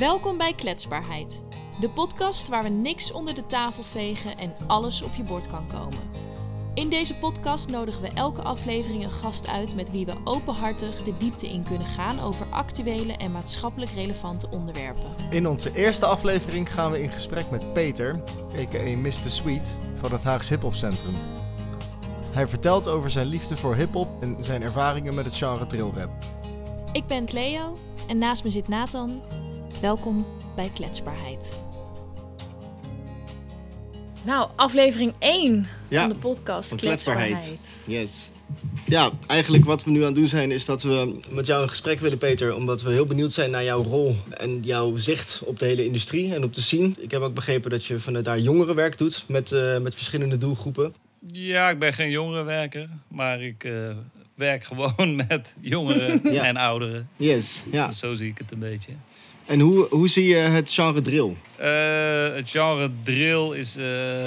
Welkom bij Kletsbaarheid, de podcast waar we niks onder de tafel vegen en alles op je bord kan komen. In deze podcast nodigen we elke aflevering een gast uit met wie we openhartig de diepte in kunnen gaan over actuele en maatschappelijk relevante onderwerpen. In onze eerste aflevering gaan we in gesprek met Peter, a.k.a. Mr. Sweet, van het Haags Hip Hop Centrum. Hij vertelt over zijn liefde voor hip-hop en zijn ervaringen met het genre drillrap. Ik ben Cleo en naast me zit Nathan. Welkom bij Kletsbaarheid. Nou, aflevering 1 Ja, van de podcast van Kletsbaarheid. Kletsbaarheid. Yes. Ja, eigenlijk wat we nu aan het doen zijn is dat we met jou in gesprek willen, Peter. Omdat we heel benieuwd zijn naar jouw rol en jouw zicht op de hele industrie en op de scene. Ik heb ook begrepen dat je vanuit daar jongerenwerk doet met, eh, met verschillende doelgroepen. Ja, ik ben geen jongerenwerker, maar ik eh, werk gewoon met jongeren Ja. en ouderen. Yes, ja. Dus zo zie ik het een beetje. En hoe, hoe zie je het genre drill? Eh, het genre drill is eh,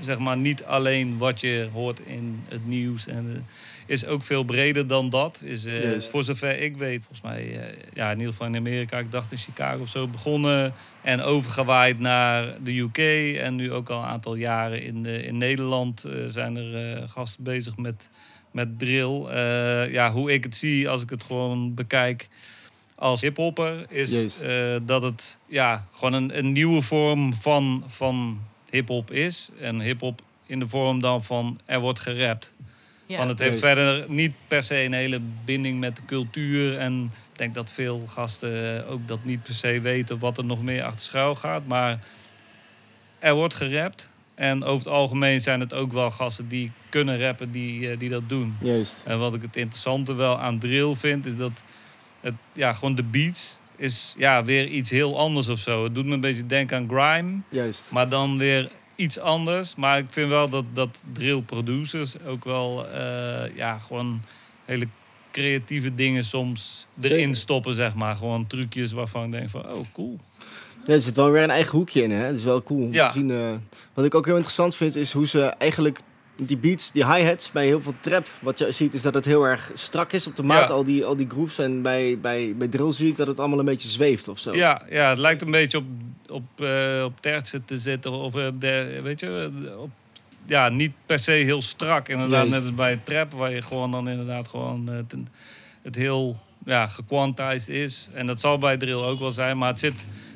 zeg maar niet alleen wat je hoort in het nieuws. En eh, is ook veel breder dan dat. Is, voor zover ik weet, volgens mij, ja, in ieder geval in Amerika, ik dacht in Chicago of zo, begonnen en overgewaaid naar de UK. En nu ook al een aantal jaren in, de, in Nederland zijn er gasten bezig met, met drill. Ja, hoe ik het zie als ik het gewoon bekijk als hiphopper, is eh, dat het ja, gewoon een, een nieuwe vorm van, van hip-hop is. En hip-hop in de vorm dan van er wordt gerapt. Want het heeft verder niet per se een hele binding met de cultuur. En ik denk dat veel gasten ook dat niet per se weten wat er nog meer achter schuil gaat. Maar er wordt gerapt. En over het algemeen zijn het ook wel gasten die kunnen rappen die, eh, die dat doen. Juist. En wat ik het interessante wel aan drill vind, is dat het, ja, gewoon de beats is ja, weer iets heel anders of zo. Het doet me een beetje denken aan grime, Juist. maar dan weer iets anders. Maar ik vind wel dat, dat drill producers ook wel eh, ja, gewoon hele creatieve dingen soms erin Zeker. stoppen, zeg maar. Gewoon trucjes waarvan ik denk van, oh cool. Ja, er zit wel weer een eigen hoekje in, hè? Dat is wel cool om Ja. te zien. eh. Wat ik ook heel interessant vind, is hoe ze eigenlijk die beats, die hi-hats, bij heel veel trap, wat je ziet, is dat het heel erg strak is op de maat, Ja. al, die, al die grooves. En bij, bij, bij drill zie ik dat het allemaal een beetje zweeft of zo. Ja, ja, het lijkt een beetje op, op, eh op tertsen te zitten. Of de, weet je, op, ja, niet per se heel strak. Inderdaad, net als bij trap, waar je gewoon dan inderdaad gewoon eh, het, het heel ja, gequantized is. En dat zal bij drill ook wel zijn, maar het zit,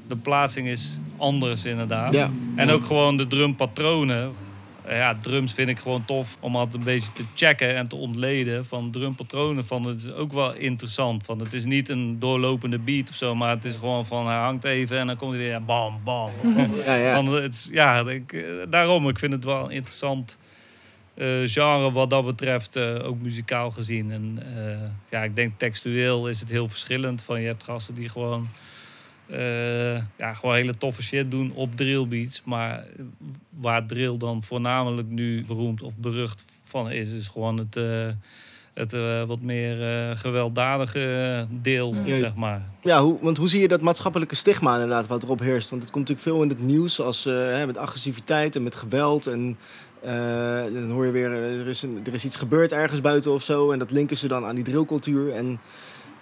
de plaatsing is anders inderdaad. Ja. En ook gewoon de drumpatronen. Eh, Ja, drums vind ik gewoon tof om altijd een beetje te checken en te ontleden van drumpatronen. Van het is ook wel interessant. Van het is niet een doorlopende beat of zo, maar het is gewoon van hij hangt even en dan komt hij weer ja, bam, bam. Ja, ja. Van, het, is- ja ik, eh, daarom, ik vind het wel interessant eh, genre wat dat betreft, eh, ook muzikaal gezien. En eh, ja, ik denk textueel is het heel verschillend. Van je hebt gasten die gewoon, eh, ja, gewoon hele toffe shit doen op drillbeats. Maar waar drill dan voornamelijk nu beroemd of berucht van is, is gewoon het, eh, het eh, wat meer eh, gewelddadige deel, zeg maar. Ja, hoe, want hoe zie je dat maatschappelijke stigma inderdaad wat erop heerst? Want het komt natuurlijk veel in het nieuws als eh, hè, met agressiviteit en met geweld. En eh, dan hoor je weer, er is, een, er is iets gebeurd ergens buiten of zo. En dat linken ze dan aan die drillcultuur. En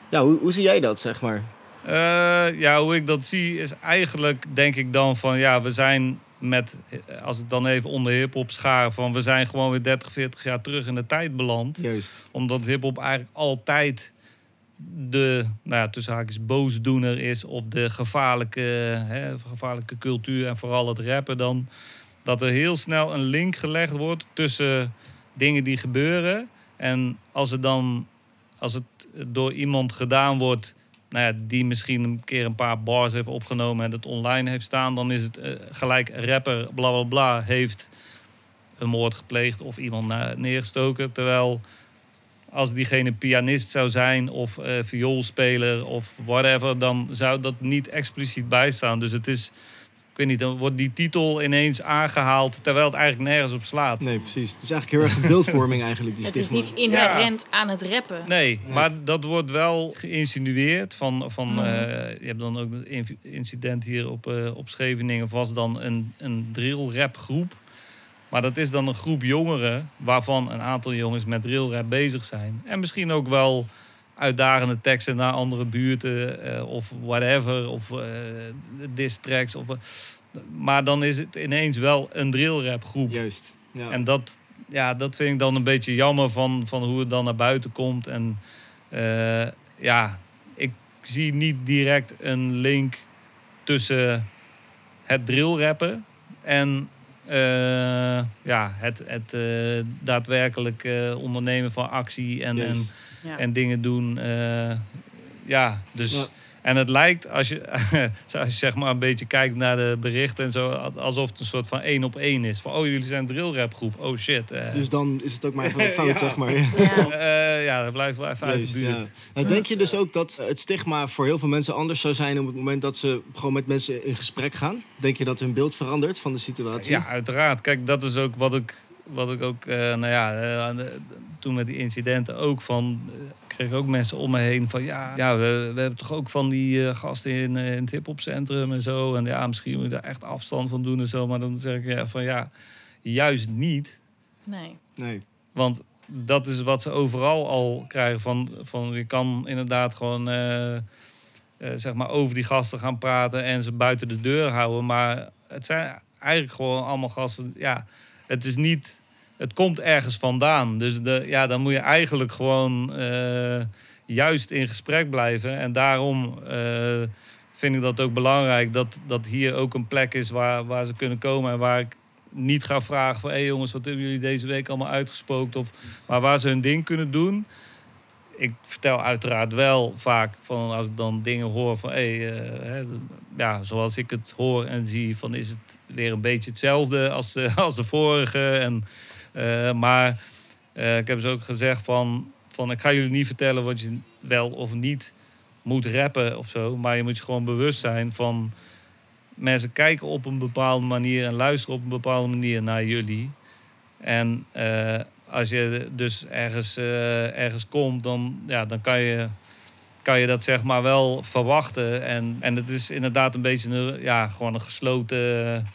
ja, hoe, hoe zie jij dat, zeg maar? Eh, ja, hoe ik dat zie is eigenlijk, denk ik dan van ja, we zijn met, als ik dan even onder hip-hop schaar, van we zijn gewoon weer 30, 40 jaar terug in de tijd beland. Juist. Omdat hip-hop eigenlijk altijd de, nou ja, tussen haakjes, boosdoener is of de gevaarlijke, hè, gevaarlijke cultuur en vooral het rappen dan. Dat er heel snel een link gelegd wordt tussen dingen die gebeuren. En als het dan, als het door iemand gedaan wordt, nou ja, die misschien een keer een paar bars heeft opgenomen en het online heeft staan, dan is het eh, gelijk rapper, bla bla bla, heeft een moord gepleegd of iemand neergestoken. Terwijl als diegene pianist zou zijn of eh vioolspeler of whatever, dan zou dat niet expliciet bijstaan. Dus het is, weet niet, dan wordt die titel ineens aangehaald terwijl het eigenlijk nergens op slaat. Nee, precies. Het is eigenlijk heel erg een beeldvorming eigenlijk, die Het is niet inherent aan het rappen. Nee, Ja. maar dat wordt wel geïnsinueerd. Van, van, Mhm. eh, je hebt dan ook een incident hier op, eh, op Scheveningen. was dan een, een drill-rap groep. Maar dat is dan een groep jongeren... waarvan een aantal jongens met drill-rap bezig zijn. En misschien ook wel uitdagende teksten naar andere buurten eh, of whatever. Of tracks. Of, eh, maar dan is het ineens wel een drillrap groep. Juist. Ja. En dat, ja, dat vind ik dan een beetje jammer van, van hoe het dan naar buiten komt. En ja, ik zie niet direct een link tussen het drillrappen en ja, het, het eh, daadwerkelijk eh, ondernemen van actie en, en, Ja. en dingen doen. eh, ja, dus. Ja. En het lijkt, als je, als je zeg maar een beetje kijkt naar de berichten en zo, alsof het een soort van één op één is. Van, oh, jullie zijn een drillrap groep. Oh shit. eh. Dus dan is het ook maar gelijk fout, Ja. zeg maar. Ja. Eh, ja, dat blijft wel even uit de buurt. ja. Nou, denk je dus ook dat het stigma voor heel veel mensen anders zou zijn op het moment dat ze gewoon met mensen in gesprek gaan? Denk je dat hun beeld verandert van de situatie? Ja, uiteraard. Kijk, dat is ook wat ik, wat ik ook, eh, nou ja, eh, toen met die incidenten ook van, eh, kreeg ik ook mensen om me heen van, ja, ja we, we hebben toch ook van die eh, gasten in, eh, in het hiphopcentrum en zo. En ja, misschien moet je daar echt afstand van doen en zo. Maar dan zeg ik ja, van, ja, juist niet. Nee. Nee. Want dat is wat ze overal al krijgen. Van, van je kan inderdaad gewoon eh, eh, zeg maar over die gasten gaan praten en ze buiten de deur houden. Maar het zijn eigenlijk gewoon allemaal gasten. Ja, het is niet. Het komt ergens vandaan. Dus de, ja, dan moet je eigenlijk gewoon eh, juist in gesprek blijven. En daarom eh, vind ik dat ook belangrijk dat, dat hier ook een plek is waar, waar ze kunnen komen en waar ik niet ga vragen van... hé hey jongens, wat hebben jullie deze week allemaal uitgesproken? Of, maar waar ze hun ding kunnen doen. Ik vertel uiteraard wel vaak van als ik dan dingen hoor van... hé, hey, eh, ja, zoals ik het hoor en zie, van is het weer een beetje hetzelfde als de, als de vorige. En, maar eh, ik heb ze ook gezegd van, van... ik ga jullie niet vertellen wat je wel of niet moet rappen of zo. Maar je moet je gewoon bewust zijn van mensen kijken op een bepaalde manier en luisteren op een bepaalde manier naar jullie. En eh, als je dus ergens, eh, ergens komt, dan, ja, dan kan, je, kan je dat zeg maar wel verwachten. En, en het is inderdaad een beetje een, ja, gewoon een gesloten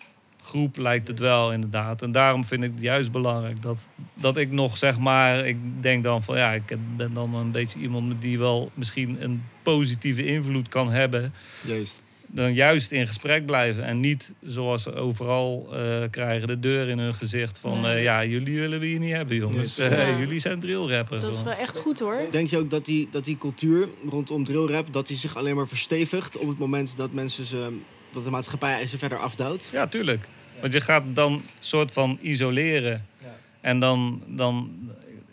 groep, lijkt het wel inderdaad. En daarom vind ik het juist belangrijk dat, dat ik nog zeg maar, ik denk dan van ja, ik ben dan een beetje iemand die wel misschien een positieve invloed kan hebben Juist. dan juist in gesprek blijven. En niet zoals ze overal eh, krijgen de deur in hun gezicht van... Nee. eh, ja, jullie willen we hier niet hebben, jongens. Eh, Ja. jullie zijn drillrappers. Dat is wel echt goed hoor. Denk je ook dat die, dat die cultuur rondom drillrap, dat die zich alleen maar verstevigt op het moment dat mensen ze, dat de maatschappij ze verder afduwt? Ja, tuurlijk. Want je gaat dan soort van isoleren. Ja. En dan, dan,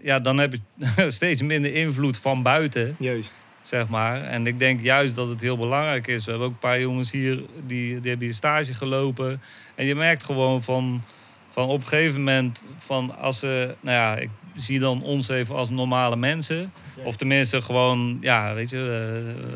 ja, dan heb je steeds minder invloed van buiten, Juist. zeg maar. En ik denk juist dat het heel belangrijk is. We hebben ook een paar jongens hier, die, die hebben hier stage gelopen. En je merkt gewoon van, van op een gegeven moment... van als ze, nou ja, ik zie dan ons even als normale mensen. Of tenminste gewoon, ja, weet je,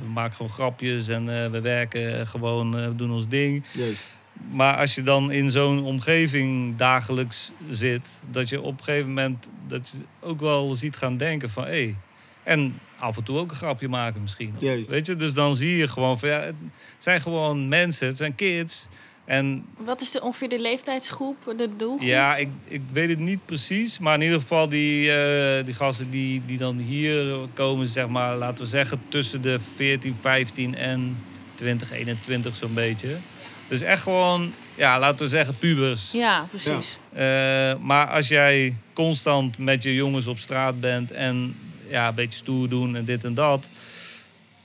we maken gewoon grapjes en eh, we werken gewoon, eh, we doen ons ding. Juist. Maar als je dan in zo'n omgeving dagelijks zit, dat je op een gegeven moment dat je ook wel ziet gaan denken van hé. Hey, en af en toe ook een grapje maken misschien. Weet je, dus dan zie je gewoon van ja, het zijn gewoon mensen, het zijn kids. En Wat is de, ongeveer de leeftijdsgroep, de doelgroep? ja, ik, ik weet het niet precies, maar in ieder geval die, eh, die gasten die, die dan hier komen, zeg maar, laten we zeggen tussen de 14, 15 en 20, 21 zo'n beetje. Dus echt gewoon, ja, laten we zeggen pubers. Ja, precies. Eh, maar als jij constant met je jongens op straat bent en ja, een beetje stoer doen en dit en dat,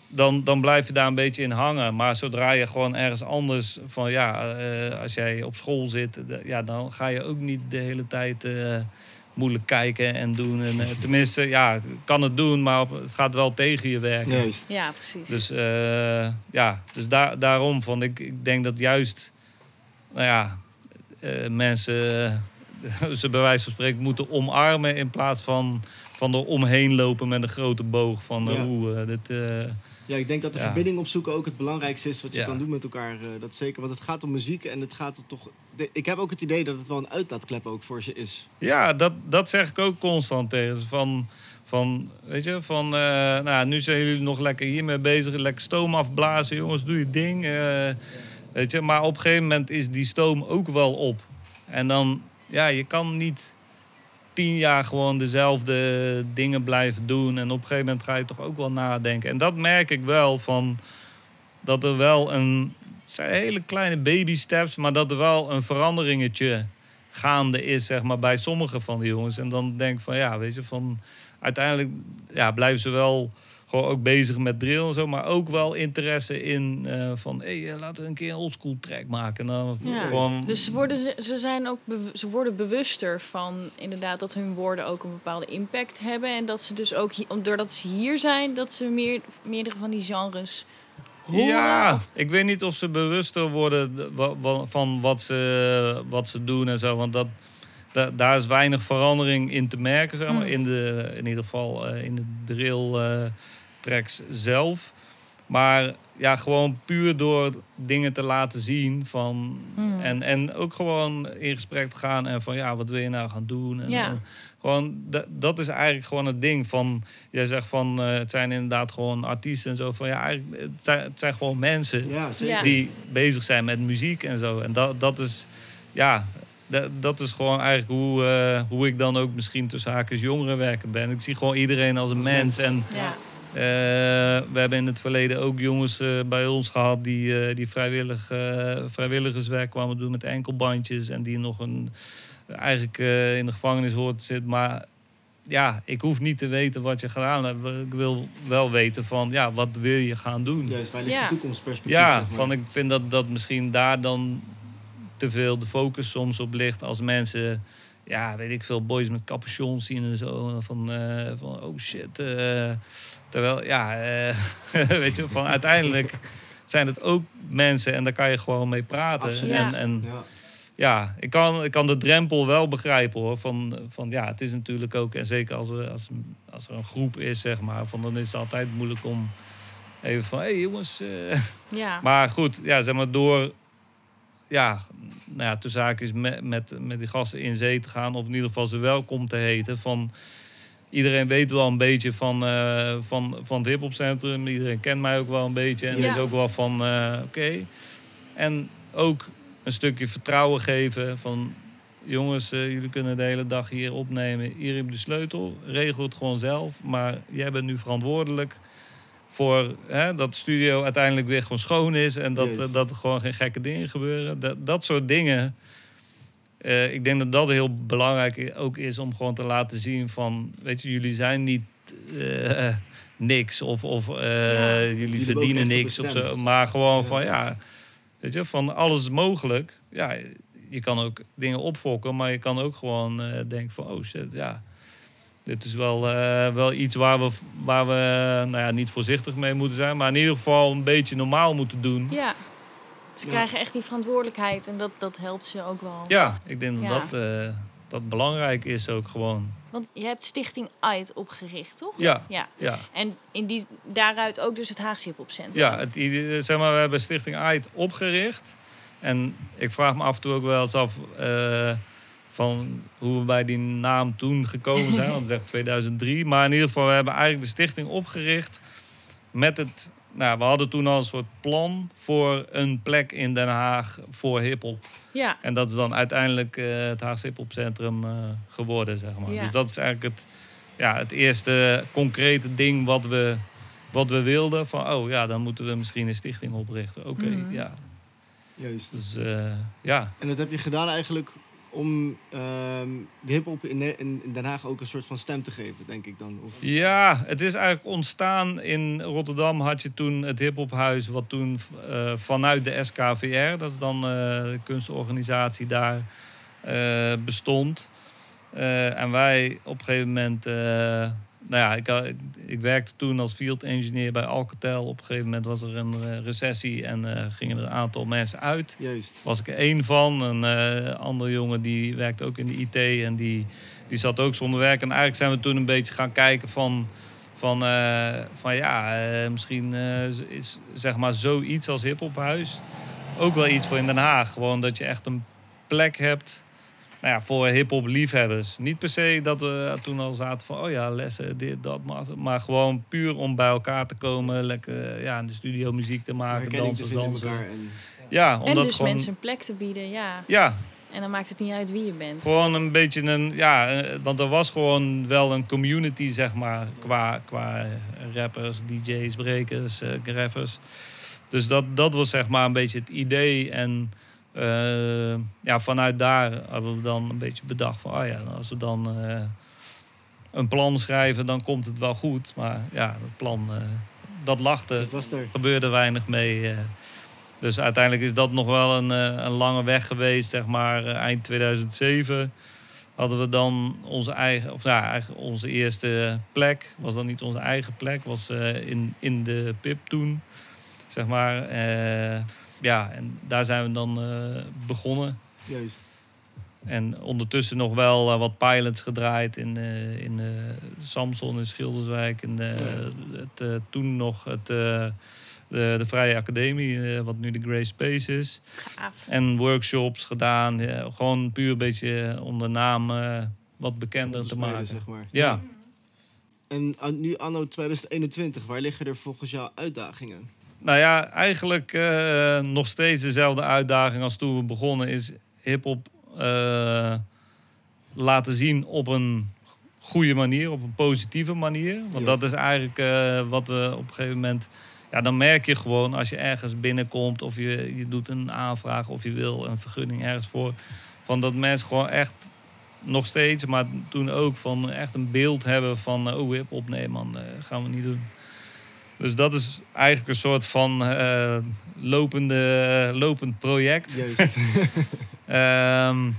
dan, dan blijf je daar een beetje in hangen. Maar zodra je gewoon ergens anders van ja, eh, als jij op school zit, ja, dan ga je ook niet de hele tijd eh, moeilijk kijken en doen. En, eh, tenminste, ja, kan het doen, maar op- het gaat wel tegen je werken. Juist. Ja, precies. Dus eh, ja, dus daar, daarom van ik, ik denk dat juist, nou ja, eh, mensen ze bij wijze van spreken moeten omarmen in plaats van, van er omheen lopen met een grote boog van Ja. hoe dit. eh, Ja, ik denk dat de Ja. verbinding opzoeken ook het belangrijkste is wat je Ja. kan doen met elkaar. eh, dat zeker, want het gaat om muziek en het gaat er toch... ik heb ook het idee dat het wel een uitlaatklep ook voor ze is. ja, dat, dat zeg ik ook constant tegen. Van, van, weet je, van, eh, nou, nu zijn jullie nog lekker hiermee bezig, lekker stoom afblazen, jongens, doe je ding. eh, weet je, maar op een gegeven moment is die stoom ook wel op. En dan, ja, je kan niet tien jaar gewoon dezelfde dingen blijven doen. En op een gegeven moment ga je toch ook wel nadenken. En dat merk ik wel van dat er wel een. Het zijn hele kleine baby steps, maar dat er wel een veranderingetje gaande is, zeg maar, bij sommige van die jongens. En dan denk ik van ja, weet je, van uiteindelijk ja, blijven ze wel gewoon ook bezig met drill en zo, maar ook wel interesse in uh, van hé, hey, laten we een keer een oldschool track maken. Nou, ja. gewoon... Dus ze worden, ze zijn ook ze worden bewuster van inderdaad dat hun woorden ook een bepaalde impact hebben en dat ze dus ook doordat ze hier zijn, dat ze meer meerdere van die genres Ja, ik weet niet of ze bewuster worden van wat ze, wat ze doen en zo. Want dat, daar is weinig verandering in te merken, zeg maar. Hmm. In, de, in ieder geval uh, in de drill uh, tracks zelf. Maar ja, gewoon puur door dingen te laten zien van... Hmm. En, en ook gewoon in gesprek te gaan en van ja, wat wil je nou gaan doen? En, ja. en gewoon, dat is eigenlijk gewoon het ding van... Jij zegt van, uh, het zijn inderdaad gewoon artiesten en zo. Van ja, eigenlijk, het, zijn, het zijn gewoon mensen ja, die bezig zijn met muziek en zo. En dat, dat is, ja, dat, dat is gewoon eigenlijk hoe, uh, hoe ik dan ook misschien tussen haakjes werken ben. Ik zie gewoon iedereen als een mens. En ja. uh, we hebben in het verleden ook jongens uh, bij ons gehad die, die vrijwillig, vrijwilligerswerk kwamen doen met enkelbandjes. En die nog een, eigenlijk in de gevangenis hoort te zitten. Maar ja, ik hoef niet te weten wat je gedaan hebt. Ik wil wel weten van, ja, wat wil je gaan doen? Juist, waar ligt ja. de toekomstperspectief? Ja, zeg maar. van, ik vind dat, dat misschien daar dan te veel de focus soms op ligt als mensen, ja, weet ik veel, boys met capuchons zien en zo. Van, uh, van oh shit. Uh, terwijl, ja, uh, weet je, van uiteindelijk zijn het ook mensen en daar kan je gewoon mee praten. Absoluut. En, en Ja. Ja, ik kan, ik kan de drempel wel begrijpen hoor. Van, van ja, het is natuurlijk ook, en zeker als er, als, als er een groep is, zeg maar, van dan is het altijd moeilijk om even van, hé hey, jongens. Ja. Maar goed, ja, zeg maar door ja, nou ja, tussen haakjes met, met, met die gasten in zee te gaan. Of in ieder geval ze welkom te heten. Van, iedereen weet wel een beetje van, uh, van, van het hiphopcentrum. Iedereen kent mij ook wel een beetje. En Ja. is ook wel van, uh, oké. En ook een stukje vertrouwen geven van... Jongens, uh, jullie kunnen de hele dag hier opnemen. Hier heb je de sleutel. Regel het gewoon zelf. Maar jij bent nu verantwoordelijk voor hè, dat de studio uiteindelijk weer gewoon schoon is en dat, dat er gewoon geen gekke dingen gebeuren. Dat, dat soort dingen. Eh, ik denk dat dat heel belangrijk ook is om gewoon te laten zien van, weet je, jullie zijn niet eh, niks of, of eh, Ja. jullie Jullie verdienen niks of zo, maar gewoon Ja. van ja, weet je, van alles mogelijk. Ja, je kan ook dingen opfokken, maar je kan ook gewoon eh, denken van, oh shit, ja. Dit is wel, eh, wel iets waar we, waar we nou ja, niet voorzichtig mee moeten zijn, maar in ieder geval een beetje normaal moeten doen. ja. Ze Ja. krijgen echt die verantwoordelijkheid en dat, dat helpt ze ook wel. Ja, ik denk Ja. dat, eh, dat belangrijk is ook gewoon. Want je hebt Stichting AIT opgericht, toch? Ja, Ja. ja. En in die, daaruit ook dus het Haagse Hip Hop Center. Ja, het, idee- zeg maar, we hebben Stichting AID opgericht. En ik vraag me af en toe ook wel eens af eh, van hoe we bij die naam toen gekomen zijn. want het is echt 2003. Maar in ieder geval, we hebben eigenlijk de stichting opgericht met het... Nou, we hadden toen al een soort plan voor een plek in Den Haag voor hiphop. Ja. En dat is dan uiteindelijk eh, het Haagse Hip-Hop Centrum eh, geworden, zeg maar. Ja. Dus dat is eigenlijk het, ja, het eerste concrete ding wat we, wat we wilden. Van, oh ja, dan moeten we misschien een stichting oprichten. Oké, Mhm. ja. Juist. Dus eh, ja. En dat heb je gedaan eigenlijk om ehm, de hip-hop in, Den Haag ook een soort van stem te geven, denk ik dan. Of, Ja, het is eigenlijk ontstaan in Rotterdam had je toen het hiphophuis, wat toen eh, vanuit de SKVR, dat is dan eh, de kunstorganisatie daar, eh, bestond. En wij op een gegeven moment, nou ja, ik, had- ik, ik werkte toen als field engineer bij Alcatel. Op een gegeven moment was er een eh, recessie en eh, gingen er een aantal mensen uit juist. was ik er één van. Een eh, andere jongen die werkte ook in de IT en die, die zat ook zonder werk. En eigenlijk zijn we toen een beetje gaan kijken van, van, eh, van ja, eh, misschien eh, is zeg maar zoiets als hiphophuis ook wel iets voor in Den Haag. Gewoon dat je echt een plek hebt nou ja, voor hiphop liefhebbers. Niet per se dat we toen al zaten van, oh ja, lessen, dit, dat, maar, maar gewoon puur om bij elkaar te komen, lekker ja, in de studio muziek te maken, Herkenning te dansen, dansen. En, Ja, En dus gewoon, mensen een plek te bieden, ja. ja, En dan maakt het niet uit wie je bent. Gewoon een beetje een, ja, eh, want er was gewoon wel een community, zeg maar, qua, qua rappers, DJ's, brekers, eh graffers. Dus dat, dat was zeg maar een beetje het idee. En eh, ja, vanuit daar hebben we dan een beetje bedacht van, oh ja, als we dan eh, een plan schrijven, dan komt het wel goed. Maar ja, dat plan, eh, dat lachte er. gebeurde weinig mee. Dus uiteindelijk is dat nog wel een, een lange weg geweest, zeg maar. eind 2007 hadden we dan onze eigen, of ja, eigenlijk onze eerste plek. Was dan niet onze eigen plek, was in, in de PIP toen, zeg maar. Ja, en daar zijn we dan eh, begonnen. Juist. En ondertussen nog wel eh, wat pilots gedraaid in, eh, in eh, Samson in Schilderswijk. En eh, het, eh, toen nog het, eh, de, de Vrije Academie, eh, wat nu de Grey Space is. Gaaf. En workshops gedaan. ja, gewoon puur een beetje om de naam wat bekender te maken. zeg maar. Ja. En nu anno 2021, waar liggen er volgens jou uitdagingen? Nou ja, eigenlijk eh, nog steeds dezelfde uitdaging als toen we begonnen. Is hip-hop eh, laten zien op een goede manier, op een positieve manier. Want Ja. dat is eigenlijk eh, wat we op een gegeven moment. Ja, dan merk je gewoon als je ergens binnenkomt of je, je doet een aanvraag of je wil een vergunning ergens voor. Van dat mensen gewoon echt nog steeds, maar toen ook van echt een beeld hebben van oh hip-hop, nee man, gaan we niet doen. Dus dat is eigenlijk een soort van eh, lopende, lopend project. Juist. Ehm,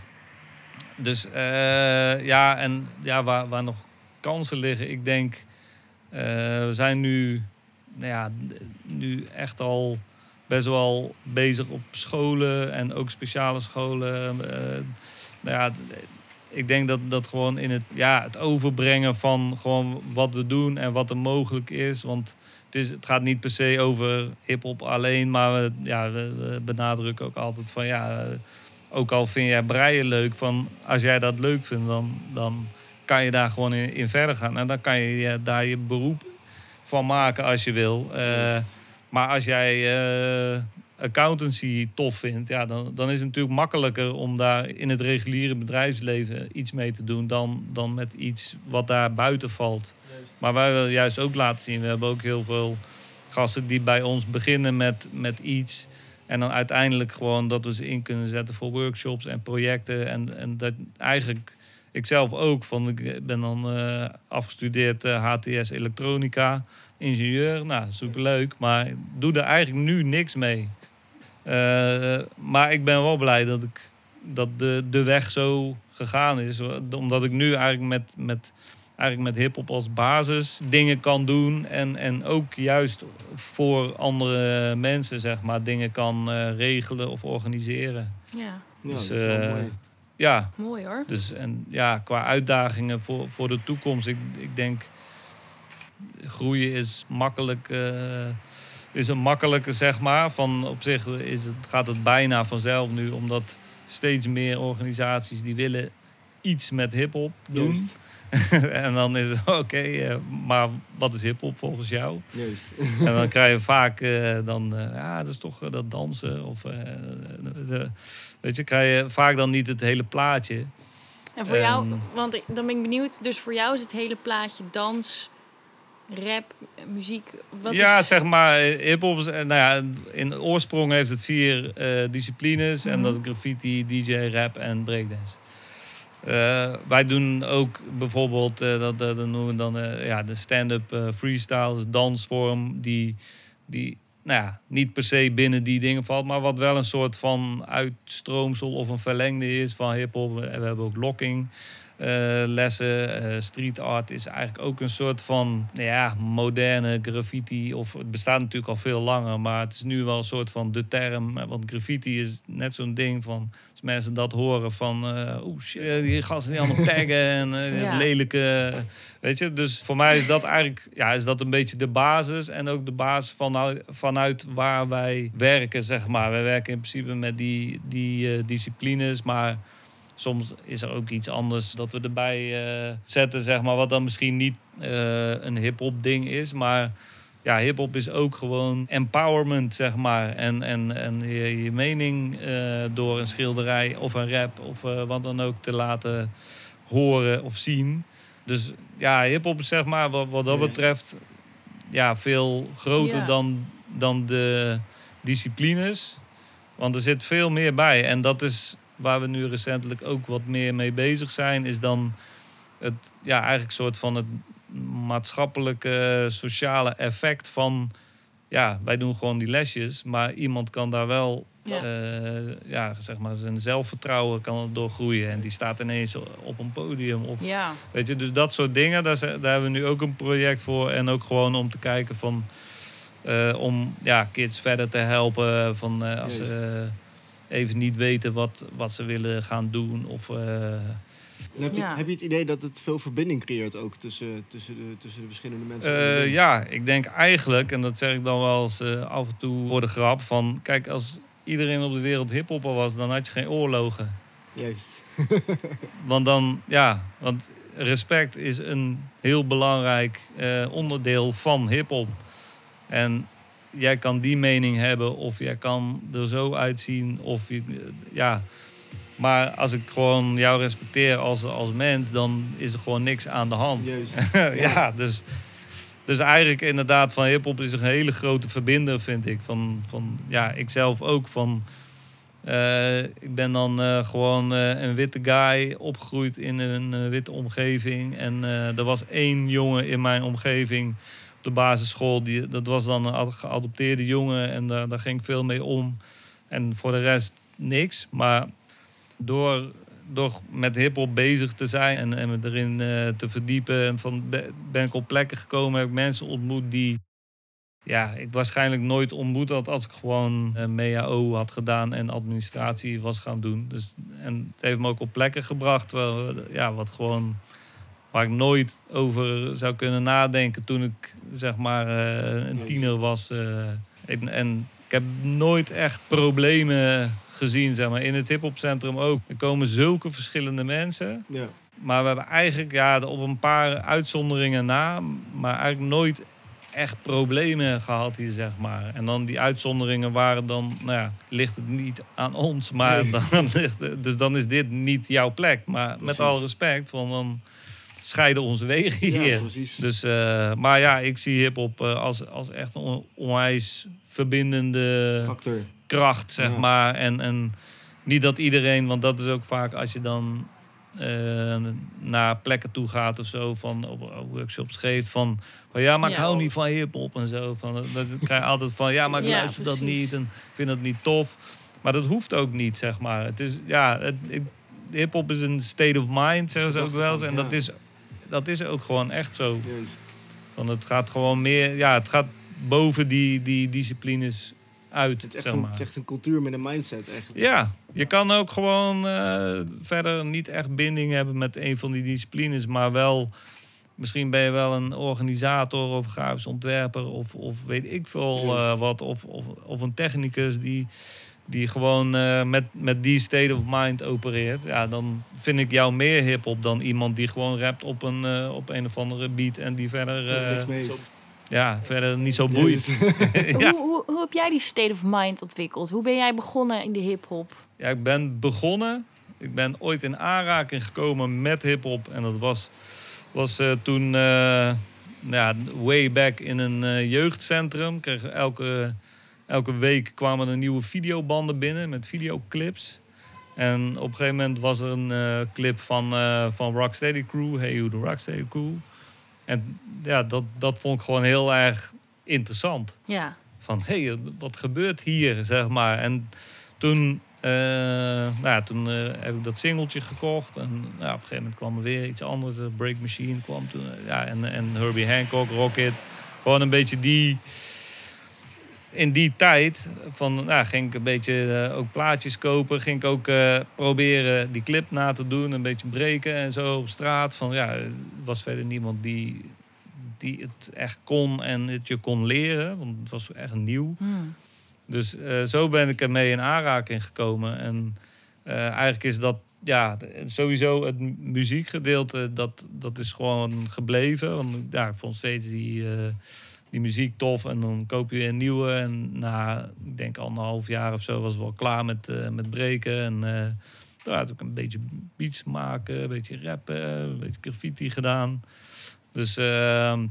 dus eh, ja, en ja, waar, waar nog kansen liggen, ik denk, eh, we zijn nu, nou ja, nu echt al best wel bezig op scholen en ook speciale scholen. Eh, nou ja, ik denk dat dat gewoon in het, ja, het overbrengen van gewoon wat we doen en wat er mogelijk is. Want het, het gaat niet per se over hip-hop alleen, maar we, ja, we, benadrukken ook altijd van ja. ook al vind jij breien leuk, van als jij dat leuk vindt, dan, dan kan je daar gewoon in, in verder gaan. En dan kan je daar je beroep van maken als je wil. Eh, maar als jij eh, accountancy tof vindt, ja, dan, dan is het natuurlijk makkelijker om daar in het reguliere bedrijfsleven iets mee te doen dan, dan met iets wat daar buiten valt. Maar wij willen juist ook laten zien, we hebben ook heel veel gasten die bij ons beginnen met, met iets. En dan uiteindelijk gewoon dat we ze in kunnen zetten voor workshops en projecten. En, en dat eigenlijk, ik zelf ook, van, ik ben dan eh, afgestudeerd eh, HTS elektronica, ingenieur. Nou, superleuk, maar doe er eigenlijk nu niks mee. Eh, maar ik ben wel blij dat, ik, dat de, de weg zo gegaan is. Omdat ik nu eigenlijk met, met, eigenlijk met hip-hop als basis dingen kan doen. En, en ook juist voor andere mensen, zeg maar, dingen kan eh, regelen of organiseren. Ja, Ja, Dus, dat is wel eh, mooi. Ja, mooi hoor. dus en ja, qua uitdagingen voor, voor de toekomst, ik, ik denk groeien is makkelijk, eh, is een makkelijke zeg maar. Van op zich is het, gaat het bijna vanzelf nu, omdat steeds meer organisaties die willen iets met hip-hop doen. Juist. en dan is het oké, eh, maar wat is hip-hop volgens jou? Juist. En dan krijg je vaak eh, dan, eh, ja, dat is toch dat dansen. Of, eh, de, weet je, krijg je vaak dan niet het hele plaatje. En voor jou, want dan ben ik benieuwd, dus voor jou is het hele plaatje dans, rap, muziek. Wat ja, is, zeg maar, hip-hop nou ja, in oorsprong heeft het vier eh, disciplines. En Mhm. dat is graffiti, DJ, rap en breakdance. Eh, wij doen ook bijvoorbeeld, eh, dat, dat noemen dan eh, ja, de stand-up freestyle, dus dansvorm, die, die nou ja, niet per se binnen die dingen valt, maar wat wel een soort van uitstroomsel of een verlengde is van hip-hop. We hebben ook locking. Eh, lessen. Eh, street art is eigenlijk ook een soort van nou ja, moderne graffiti. Of het bestaat natuurlijk al veel langer, maar het is nu wel een soort van de term. Eh, Want graffiti is net zo'n ding van als mensen dat horen van eh oeh shit, die gasten die allemaal taggen en Ja. lelijke. Weet je, dus voor mij is dat eigenlijk ja, is dat een beetje de basis. En ook de basis vanuit, vanuit waar wij werken, zeg maar. Wij werken in principe met die, die disciplines, maar soms is er ook iets anders dat we erbij eh, zetten, zeg maar, wat dan misschien niet eh, een hip-hop ding is, maar ja, hip-hop is ook gewoon empowerment, zeg maar. En, en, en je, je mening eh, door een schilderij of een rap of wat dan ook te laten horen of zien. Dus ja, hip-hop is zeg maar wat, wat dat betreft ja, veel groter Ja. dan, dan de disciplines. Want er zit veel meer bij. En dat is waar we nu recentelijk ook wat meer mee bezig zijn, is dan het ja, eigenlijk soort van het maatschappelijke, sociale effect van ja, wij doen gewoon die lesjes, maar iemand kan daar wel Ja. ja. ja, zeg maar zijn zelfvertrouwen kan er door groeien en die staat ineens op een podium of Ja, Weet je, dus dat soort dingen, daar, zijn- daar hebben we nu ook een project voor. En ook gewoon om te kijken van... eh, om ja, kids verder te helpen. Van, eh, als ze eh, even niet weten wat, wat ze willen gaan doen. Of, eh, En heb, je, Ja. heb je het idee dat het veel verbinding creëert ook tussen, tussen, de, tussen de verschillende mensen? eh, ja, ik denk eigenlijk, en dat zeg ik dan wel eens eh, af en toe voor de grap... van kijk, als iedereen op de wereld hiphopper was... dan had je geen oorlogen. Juist. Want dan, ja, want respect is een heel belangrijk eh, onderdeel van hip-hop. En jij kan die mening hebben, of jij kan er zo uitzien, of je, eh, ja. Maar als ik gewoon jou respecteer als, als mens, dan is er gewoon niks aan de hand. Juist. ja, dus, dus eigenlijk inderdaad van hip-hop is een hele grote verbinder, vind ik. Van, van ja, ik zelf ook van. eh, ik ben dan eh, gewoon een witte guy, opgegroeid in een witte omgeving. En er was één jongen in mijn omgeving de basisschool. Die, dat was dan een ad- geadopteerde jongen en daar, daar ging veel mee om. En voor de rest niks. Maar door, door met hip-hop bezig te zijn en, en me erin eh, te verdiepen, en van, be- ben ik op plekken gekomen, heb ik mensen ontmoet die ja, ik waarschijnlijk nooit ontmoet had als ik gewoon eh MEAO had gedaan en administratie was gaan doen. Dus, en het heeft me ook op plekken gebracht terwijl, ja, wat gewoon, waar ik nooit over zou kunnen nadenken toen ik zeg maar eh, een tiener was. eh. en, en ik heb nooit echt problemen gezien, zeg maar. In het hiphopcentrum ook. Er komen zulke verschillende mensen. Ja. Maar we hebben eigenlijk ja, op een paar uitzonderingen na, maar eigenlijk nooit echt problemen gehad hier, zeg maar. En dan die uitzonderingen waren dan, nou ja, ligt het niet aan ons, maar Nee. dan ligt het, dus dan is dit niet jouw plek. Maar met alle respect, van dan scheiden onze wegen hier. Ja, precies. Dus, eh, maar ja, ik zie hip-hop eh, als, als echt een on- onwijs verbindende Factor. kracht, zeg Ja. maar. En, en niet dat iedereen, want dat is ook vaak als je dan eh, naar plekken toe gaat of zo, van op, op workshops geeft van, van ja, maar ik Ja. hou niet van hip-hop en zo. Van, dat krijg je altijd van ja, maar ik Ja, luister dat niet en vind dat niet tof. Maar dat hoeft ook niet, zeg maar. Het is, ja, het, het- hip-hop is een state of mind, zeggen ze ook wel eens. En Ja. dat is, dat is ook gewoon echt zo. Juist. Want het gaat gewoon meer, ja, het gaat boven die, die disciplines uit, Het is, echt zeg een, maar. het is echt een cultuur met een mindset. Echt. Ja, je kan ook gewoon eh, verder niet echt binding hebben met een van die disciplines, maar wel, misschien ben je wel een organisator of grafisch ontwerper of, of weet ik veel eh, wat, of, of, of een technicus die, die gewoon eh, met, met die state of mind opereert. Ja, dan vind ik jou meer hip-hop dan iemand die gewoon rapt op een, eh, op een of andere beat en die verder, Ja, eh, ja, verder niet zo boeit. Ja. Hoe, hoe, hoe heb jij die state of mind ontwikkeld? Hoe ben jij begonnen in de hip-hop? Ja, ik ben begonnen. Ik ben ooit in aanraking gekomen met hip-hop. En dat was, was eh, toen, ja, way back in een eh, jeugdcentrum. Kregen elke, elke week kwamen er nieuwe videobanden binnen met videoclips. En op een gegeven moment was er een eh, clip van, eh van Rocksteady Crew, Hey You, the Rocksteady Crew. En ja, dat, dat vond ik gewoon heel erg interessant Ja. van hé, hey, wat gebeurt hier, zeg maar. En toen, eh, nou ja, toen heb ik dat singeltje gekocht. En nou, ja, op een gegeven moment kwam er weer iets anders. Break Machine kwam toen. ja, en, en Herbie Hancock, Rocket. Gewoon een beetje die... In die tijd van, nou, ging ik een beetje eh, ook plaatjes kopen. Ging ik ook eh, proberen die clip na te doen. Een beetje breken en zo op straat. Van, ja, er was verder niemand die, die het echt kon en het je kon leren. Want het was echt nieuw. Hmm. Dus eh, zo ben ik ermee in aanraking gekomen. En eigenlijk is dat, ja, sowieso het mu- muziekgedeelte, dat, dat is gewoon gebleven. Want ja, ik vond steeds die, die muziek tof en dan koop je een nieuwe. En na, ik denk anderhalf jaar of zo, was het wel klaar met, eh, met breken. En eh ja, toen heb ik een beetje beats maken, een beetje rappen, een beetje graffiti gedaan. Dus ehm,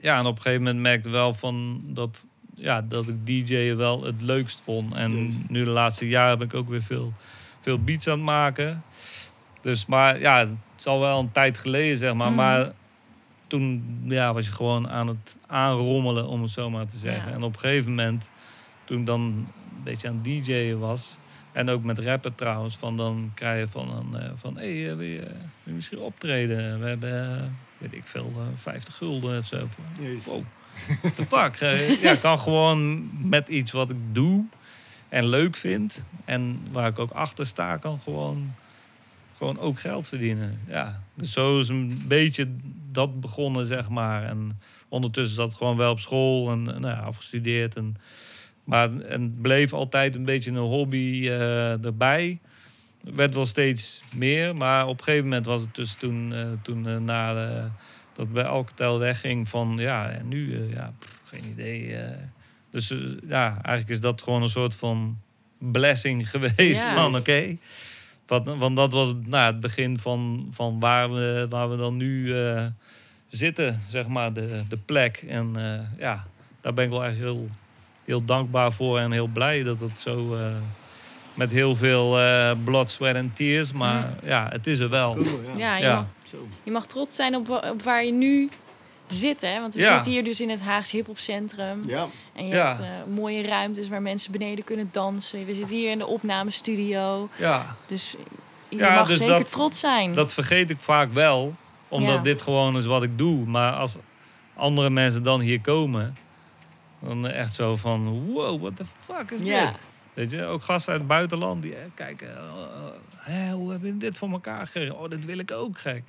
ja, en op een gegeven moment merkte ik wel van dat, ja, dat ik DJ'en wel het leukst vond. En nu de laatste jaren ben ik ook weer veel, veel beats aan het maken. Dus, maar ja, het is al wel een tijd geleden, zeg maar. Mhm. Maar toen ja, was je gewoon aan het aanrommelen, om het zo maar te zeggen. Ja. En op een gegeven moment, toen ik dan een beetje aan het DJ'en was... En ook met rappen trouwens, van dan krijg je van, een, eh, van hé, hey, eh, wil, je, wil je misschien optreden? We hebben, eh, weet ik veel, eh, 50 gulden of zo. Jezus. Wow, the fuck? Ja, ik kan gewoon met iets wat ik doe en leuk vind... en waar ik ook achter sta, kan gewoon, gewoon ook geld verdienen. Ja, dus zo is een beetje dat begonnen, zeg maar. En ondertussen zat ik gewoon wel op school en nou ja, afgestudeerd. En, maar en het bleef altijd een beetje een hobby eh, erbij. Werd wel steeds meer, maar op een gegeven moment was het dus toen, eh, toen eh, na de, dat bij Alcatel wegging van ja, en nu, ja, pff, geen idee. dus ja, eigenlijk is dat gewoon een soort van blessing geweest Ja. van oké. Want, want dat was nou, het begin van, van waar, we, waar we dan nu zitten, zeg maar, de, de plek. En eh, ja, daar ben ik wel echt heel, heel dankbaar voor en heel blij dat het zo eh, met heel veel eh blood, sweat en tears. Maar ja, het is er wel. Cool, ja. Ja, je, Ja. Mag, Zo. je mag trots zijn op, wa- op waar je nu zit, hè? Want we Ja. zitten hier dus in het Haags hiphopcentrum. Ja. En je Ja. hebt eh, mooie ruimtes waar mensen beneden kunnen dansen. We zitten hier in de opnamestudio. Ja, Dus je Ja, mag dus zeker dat- trots zijn. dat vergeet ik vaak wel. Omdat Ja. dit gewoon is wat ik doe. Maar als andere mensen dan hier komen... dan echt zo van... Wow, what the fuck is ja. dit? Weet je, ook gasten uit het buitenland die eh, kijken, eh, hè, hoe heb je dit voor elkaar gekregen? Oh, dat wil ik ook, gek.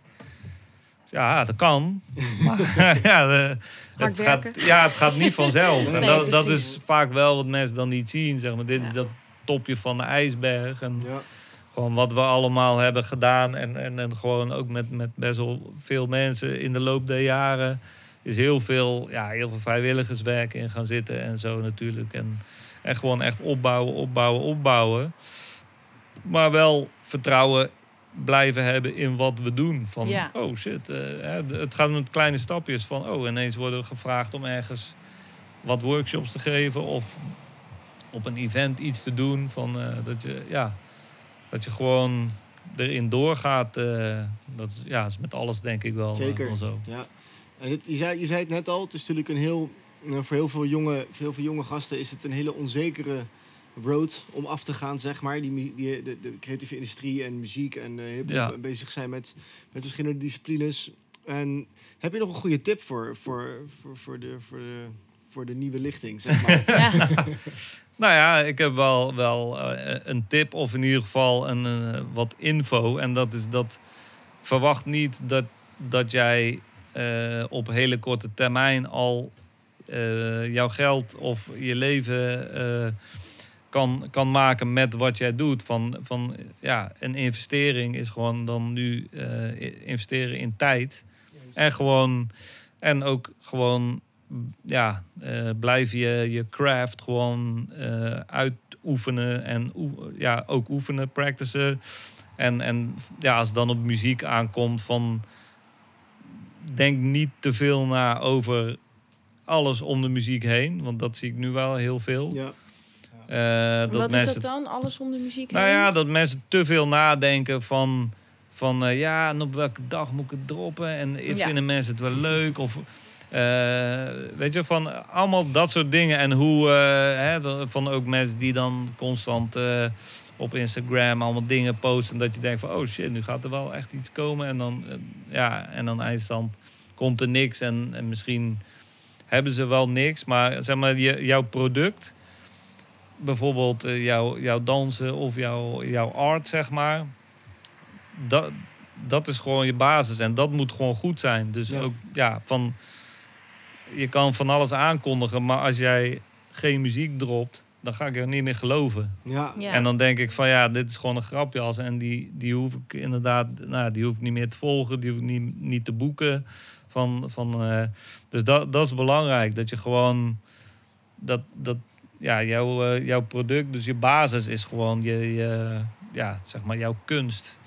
Ja, dat kan. Maar ja, de- het gaat, ja, het gaat niet vanzelf. Nee, en dat, dat is vaak wel wat mensen dan niet zien. Zeg maar. Dit Ja. is dat topje van de ijsberg. En Ja. Gewoon wat we allemaal hebben gedaan. En, en, en gewoon ook met, met best wel veel mensen in de loop der jaren. Is heel veel, ja, heel veel vrijwilligerswerk in gaan zitten en zo natuurlijk. En, en gewoon echt opbouwen, opbouwen, opbouwen. Maar wel vertrouwen blijven hebben in wat we doen. Van, Ja. oh shit, eh, het gaat met kleine stapjes. Van, oh, ineens worden we gevraagd om ergens wat workshops te geven. Of op een event iets te doen. Van, eh, dat, je, ja, dat je gewoon erin doorgaat. eh, dat is, ja, is met alles denk ik wel, eh, Zeker. wel zo. Ja. En het, je, zei, je zei het net al, het is natuurlijk een heel, nou, voor heel veel, jonge, voor heel veel jonge gasten is het een hele onzekere road om af te gaan, zeg maar. Die, die, de, de creatieve industrie en muziek en eh hiphop Ja. bezig zijn met, met verschillende disciplines. En heb je nog een goede tip voor, voor, voor, voor, de, voor, de, voor de nieuwe lichting, zeg maar? Ja. Nou ja, ik heb wel, wel eh, een tip of in ieder geval een, eh, wat info. En dat is dat verwacht niet dat, dat jij eh, op hele korte termijn al jouw geld of je leven kan, kan maken met wat jij doet. Van, van ja, een investering is gewoon dan nu investeren in tijd. En gewoon en ook gewoon ja, eh, blijf je je craft gewoon eh, uitoefenen en oe- ja, ook oefenen, practicen. En, en ja, als het dan op muziek aankomt van denk niet te veel na over alles om de muziek heen, want dat zie ik nu wel heel veel. Ja. Eh, dat Wat mensen is dat dan? Alles om de muziek nou heen? ja, dat mensen te veel nadenken van, van eh, ja, en op welke dag moet ik het droppen? En Ja. vinden mensen het wel leuk? Of weet je, van allemaal dat soort dingen. En hoe, eh, hè, van ook mensen die dan constant eh, op Instagram allemaal dingen posten. Dat je denkt van, oh shit, nu gaat er wel echt iets komen. En dan, eh, ja, en dan eindstand komt er niks. En, en misschien hebben ze wel niks. Maar zeg maar, je, jouw product bijvoorbeeld eh, jouw, jouw dansen of jouw, jouw art, zeg maar. Dat, dat is gewoon je basis en dat moet gewoon goed zijn. Dus Ja. ook, ja, van... Je kan van alles aankondigen, maar als jij geen muziek dropt... dan ga ik er niet meer geloven. Ja. Ja. En dan denk ik van ja, dit is gewoon een grapjas. En die, die hoef ik inderdaad, nou, die hoef ik niet meer te volgen. Die hoef ik niet, niet te boeken. Van, van, eh, dus dat, dat is belangrijk. Dat je gewoon... Dat, dat, ja, jouw, eh, jouw product, dus je basis is gewoon je, je, ja, zeg maar jouw kunst.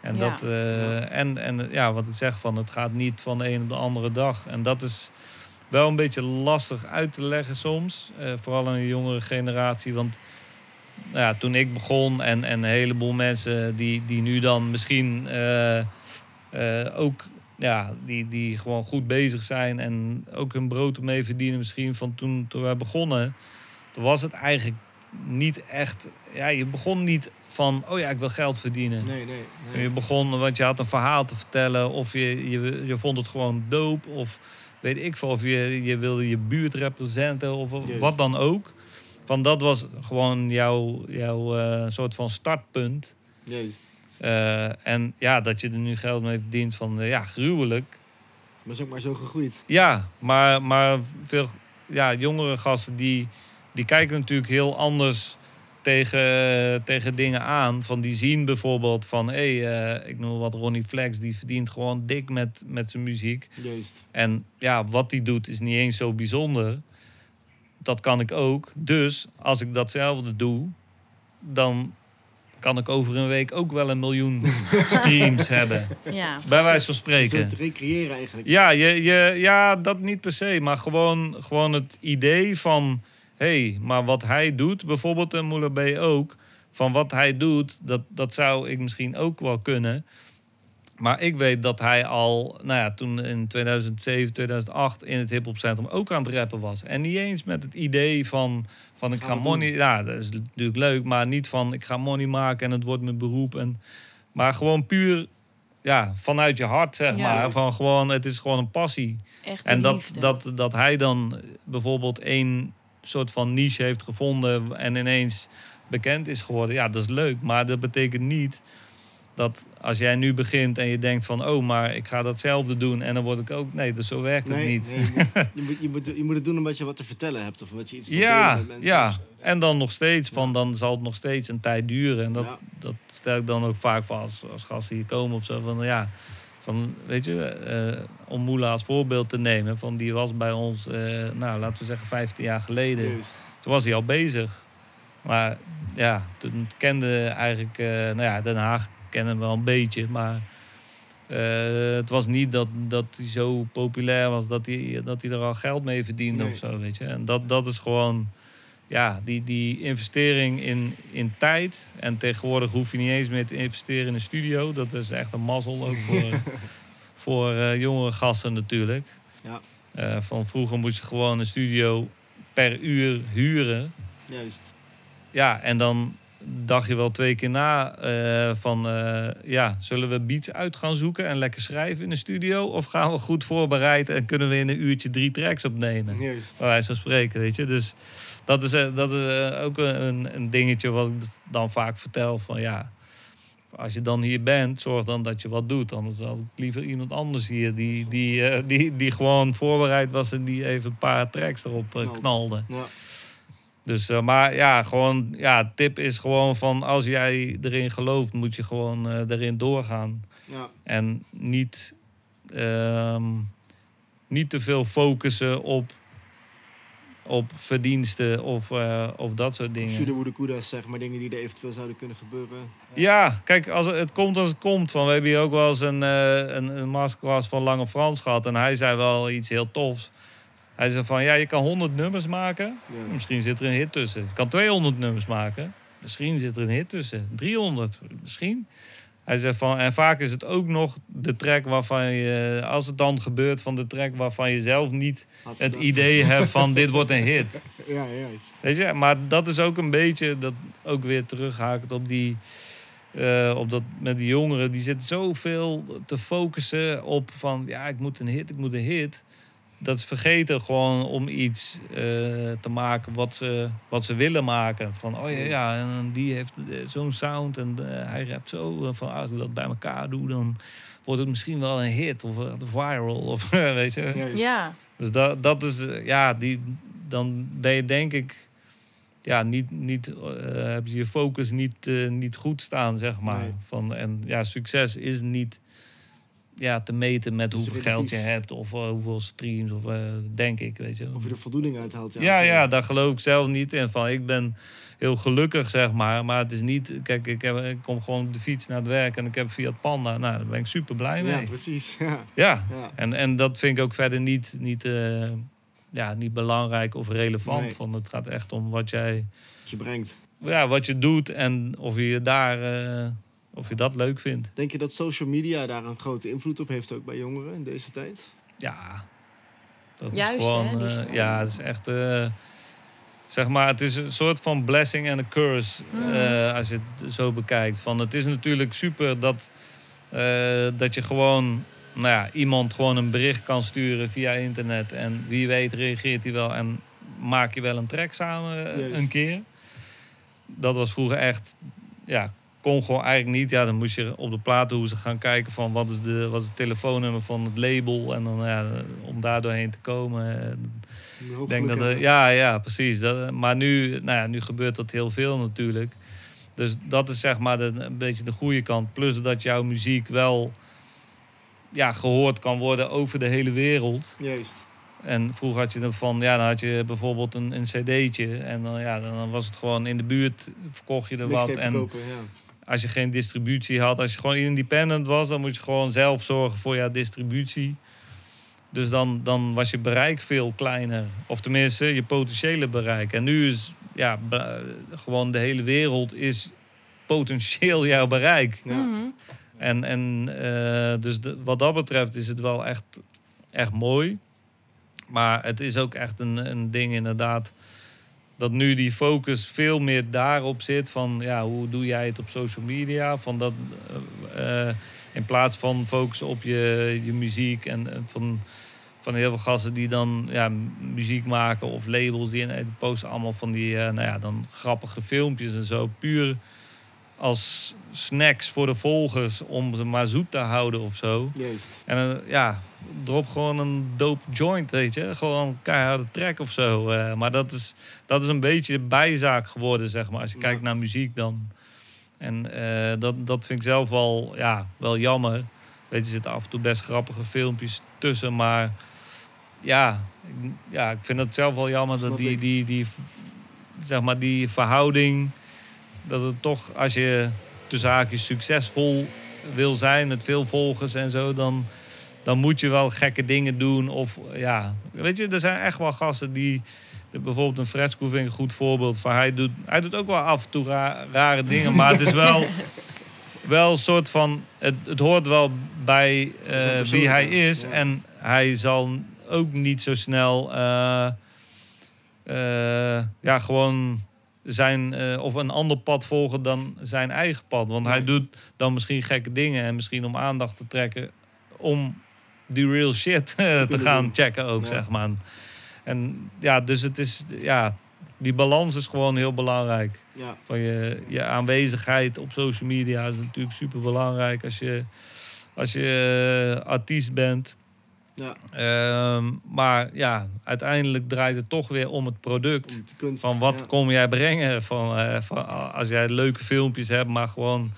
En, Ja. dat, eh, en, en ja, wat ik zeg, van, het gaat niet van de een op de andere dag. En dat is wel een beetje lastig uit te leggen soms. eh, vooral aan de jongere generatie. Want nou ja, toen ik begon en, en een heleboel mensen die, die nu dan misschien eh, eh, ook ja, die, die gewoon goed bezig zijn en ook hun brood ermee verdienen misschien van toen, toen wij begonnen. Toen was het eigenlijk niet echt... Ja, je begon niet van, oh ja, ik wil geld verdienen. Nee, nee. Je nee. begon, want je had een verhaal te vertellen, of je, je, je vond het gewoon doop, of weet ik veel, of je, je wilde je buurt representen, of wat dan ook. Van dat was gewoon jouw, jouw eh, soort van startpunt. Juist. Eh, en ja, dat je er nu geld mee verdient van, eh, ja, gruwelijk. Maar is ook maar zo gegroeid. Ja, maar, maar veel ja, jongere gasten die, die kijken natuurlijk heel anders tegen, tegen dingen aan. Van die zien bijvoorbeeld van, hé, hey, eh, ik noem wat Ronnie Flex, die verdient gewoon dik met, met zijn muziek. Juist. En ja, wat hij doet is niet eens zo bijzonder. Dat kan ik ook. Dus als ik datzelfde doe, dan kan ik over een week ook wel een miljoen streams hebben. Ja, Bij wijze van spreken. te recreëren eigenlijk. Ja, je, je, ja, dat niet per se. Maar gewoon, gewoon het idee van... hé, hey, maar wat hij doet, bijvoorbeeld in Moula B ook... van wat hij doet, dat, dat zou ik misschien ook wel kunnen. Maar ik weet dat hij al, nou ja, toen in 2007, 2008... in het hiphopcentrum ook aan het rappen was. En niet eens met het idee van... van ik ga money... Ja, dat is natuurlijk leuk, maar niet van... ik ga money maken en het wordt mijn beroep. En, maar gewoon puur... Ja, vanuit je hart, zeg Ja. maar. Van gewoon, het is gewoon een passie. echt En een dat, liefde. dat, dat hij dan bijvoorbeeld één soort van niche heeft gevonden en ineens bekend is geworden, ja, dat is leuk. Maar dat betekent niet dat als jij nu begint en je denkt van, oh, maar ik ga datzelfde doen en dan word ik ook. Nee, dus zo werkt het niet. nee, je, moet, je, moet, je, moet, je moet het doen omdat je wat te vertellen hebt. Of wat je iets Ja, met mensen ja. En dan nog steeds, van dan zal het nog steeds een tijd duren. En dat, Ja. dat vertel ik dan ook vaak van als, als gasten hier komen of zo. Van ja, van, weet je, eh, om Moela als voorbeeld te nemen. Van die was bij ons, eh, nou laten we zeggen 15 jaar geleden. Juist. Toen was hij al bezig. Maar ja, toen kende eigenlijk, eh, nou ja, Den Haag kennen we wel een beetje. Maar het was niet dat, dat hij zo populair was dat hij, dat hij er al geld mee verdiende Nee. of zo, weet je. En dat, dat is gewoon, ja, die, die investering in, in tijd. En tegenwoordig hoef je niet eens meer te investeren in een studio. Dat is echt een mazzel ook voor, voor eh, jongere gasten natuurlijk. Ja. Eh, van vroeger moest je gewoon een studio per uur huren. Juist. Ja, en dan dacht je wel twee keer na eh, van... ja, zullen we beats uit gaan zoeken en lekker schrijven in de studio? Of gaan we goed voorbereid en kunnen we in een uurtje drie tracks opnemen? Juist. Bij wijze van spreken, weet je. Dus dat is, eh, dat is eh, ook een, een dingetje wat ik dan vaak vertel van... ja, als je dan hier bent, zorg dan dat je wat doet. Anders had ik liever iemand anders hier die, die, eh, die, die gewoon voorbereid was... en die even een paar tracks erop knalde. Ja. Dus, maar ja, gewoon, ja, tip is gewoon van als jij erin gelooft, moet je gewoon erin doorgaan. ja. En niet, ehm, niet te veel focussen op, op verdiensten of, eh, of dat soort dingen. Sudowoede koedas, zeg maar, dingen die er eventueel zouden kunnen gebeuren. Ja, kijk, als het, het komt als het komt. Van, we hebben hier ook wel eens een, eh, een, een masterclass van Lange Frans gehad. En hij zei wel iets heel tofs. Hij zei van, ja, je kan 100 nummers maken. Ja. Misschien zit er een hit tussen. Je kan 200 nummers maken. Misschien zit er een hit tussen. 300, misschien. Hij zegt van, en vaak is het ook nog de track waarvan je, als het dan gebeurt, van de track waarvan je zelf niet Had het idee hebt van dit wordt een hit. Ja, juist. Weet je, maar dat is ook een beetje, dat ook weer terughaakt op die, eh, op dat met die jongeren, die zitten zoveel te focussen op van, ja, ik moet een hit, ik moet een hit. Dat ze vergeten gewoon om iets eh, te maken wat ze, wat ze willen maken. Van, oh ja, ja en die heeft eh, zo'n sound en eh, hij rapt zo. Van, als ik dat bij elkaar doe, dan wordt het misschien wel een hit of eh, viral. Of, weet je. Ja, Dus dat, dat is, ja, die, dan ben je denk ik, ja, niet, niet, eh, heb je je focus niet, niet goed staan, zeg maar. Nee. Van, en ja, succes is niet ja, te meten met is hoeveel geld je hebt of eh, hoeveel streams of eh, denk ik, weet je. Of je er voldoening uit haalt. Ja, ja, daar geloof ik zelf niet in. Van, ik ben heel gelukkig, zeg maar. Maar het is niet... Kijk, ik, heb, ik kom gewoon op de fiets naar het werk en ik heb Fiat Panda. Nou, daar ben ik super blij mee. Ja, precies. Ja. Ja, Ja. en, en dat vind ik ook verder niet, niet, eh, ja, niet belangrijk of relevant. Nee. Van, het gaat echt om wat jij... Wat je brengt. Ja, wat je doet en of je daar... of je dat leuk vindt. Denk je dat social media daar een grote invloed op heeft ook bij jongeren in deze tijd? Ja, dat Juist, is gewoon... hè, eh, ja, het is echt... eh, zeg maar, het is een soort van blessing en een curse. Mhm. eh, als je het zo bekijkt. Van, het is natuurlijk super dat, eh, dat je gewoon... Nou ja, iemand gewoon een bericht kan sturen via internet. En wie weet reageert hij wel en maak je wel een track samen Juist. een keer. Dat was vroeger echt... Ja, kon gewoon eigenlijk niet. Ja, dan moest je op de platenhoezen gaan kijken van wat is, de, wat is het telefoonnummer van het label. En dan ja, om daar doorheen te komen. eh, ik denk dat, er- ja, ja, precies. Dat, maar nu, nou ja, nu gebeurt dat heel veel natuurlijk. Dus dat is zeg maar de, een beetje de goede kant. Plus dat jouw muziek wel ja, gehoord kan worden over de hele wereld. Juist. En vroeger had je dan van, ja, dan had je bijvoorbeeld een, een cd'tje. En dan, ja, dan was het gewoon in de buurt, verkocht je er wat. En ja. Als je geen distributie had, als je gewoon independent was, dan moet je gewoon zelf zorgen voor jouw distributie. Dus dan, dan was je bereik veel kleiner. Of tenminste, je potentiële bereik. En nu is ja, gewoon de hele wereld is potentieel jouw bereik. Ja. Mhm. En, en eh, dus de- wat dat betreft is het wel echt, echt mooi. Maar het is ook echt een, een ding inderdaad. Dat nu die focus veel meer daarop zit. Van ja, hoe doe jij het op social media? Van dat, eh, eh, in plaats van focussen op je, je muziek. En van, van heel veel gasten die dan ja, muziek maken. Of labels die, die posten allemaal van die eh, nou ja, dan grappige filmpjes en zo. Puur als snacks voor de volgers om ze maar zoet te houden of zo. En eh, ja, drop gewoon een dope joint, weet je. Gewoon een keiharde track of zo. Eh, maar dat is, dat is een beetje de bijzaak geworden, zeg maar. Als je Ja. kijkt naar muziek dan. En eh, dat, dat vind ik zelf wel, ja, wel jammer. Weet je, er zitten af en toe best grappige filmpjes tussen. Maar ja, ik, ja, ik vind het zelf wel jammer dat die, die, die, zeg maar, die verhouding... Dat het toch, als je tussen haakjes succesvol wil zijn met veel volgers en zo, dan, dan moet je wel gekke dingen doen. Of ja, weet je, er zijn echt wel gasten die. Bijvoorbeeld een Fresco vind ik een goed voorbeeld van. Hij doet, hij doet ook wel af en toe ra- rare dingen, maar het is wel, wel een soort van. Het, het hoort wel bij eh, wie hij is. ja. En hij zal ook niet zo snel. eh, eh, ja, gewoon zijn eh, of een ander pad volgen dan zijn eigen pad. Want hij doet dan misschien gekke dingen en misschien om aandacht te trekken om die real shit eh, te gaan doen. checken ook, Ja. zeg maar. En ja, dus het is, ja, die balans is gewoon heel belangrijk. Ja. Van je, je aanwezigheid op social media is natuurlijk super belangrijk als je, als je eh, artiest bent. Ja. Ehm, maar ja, uiteindelijk draait het toch weer om het product. Om de kunst. Van wat ja. kom jij brengen? Van, eh, van, als jij leuke filmpjes hebt, maar gewoon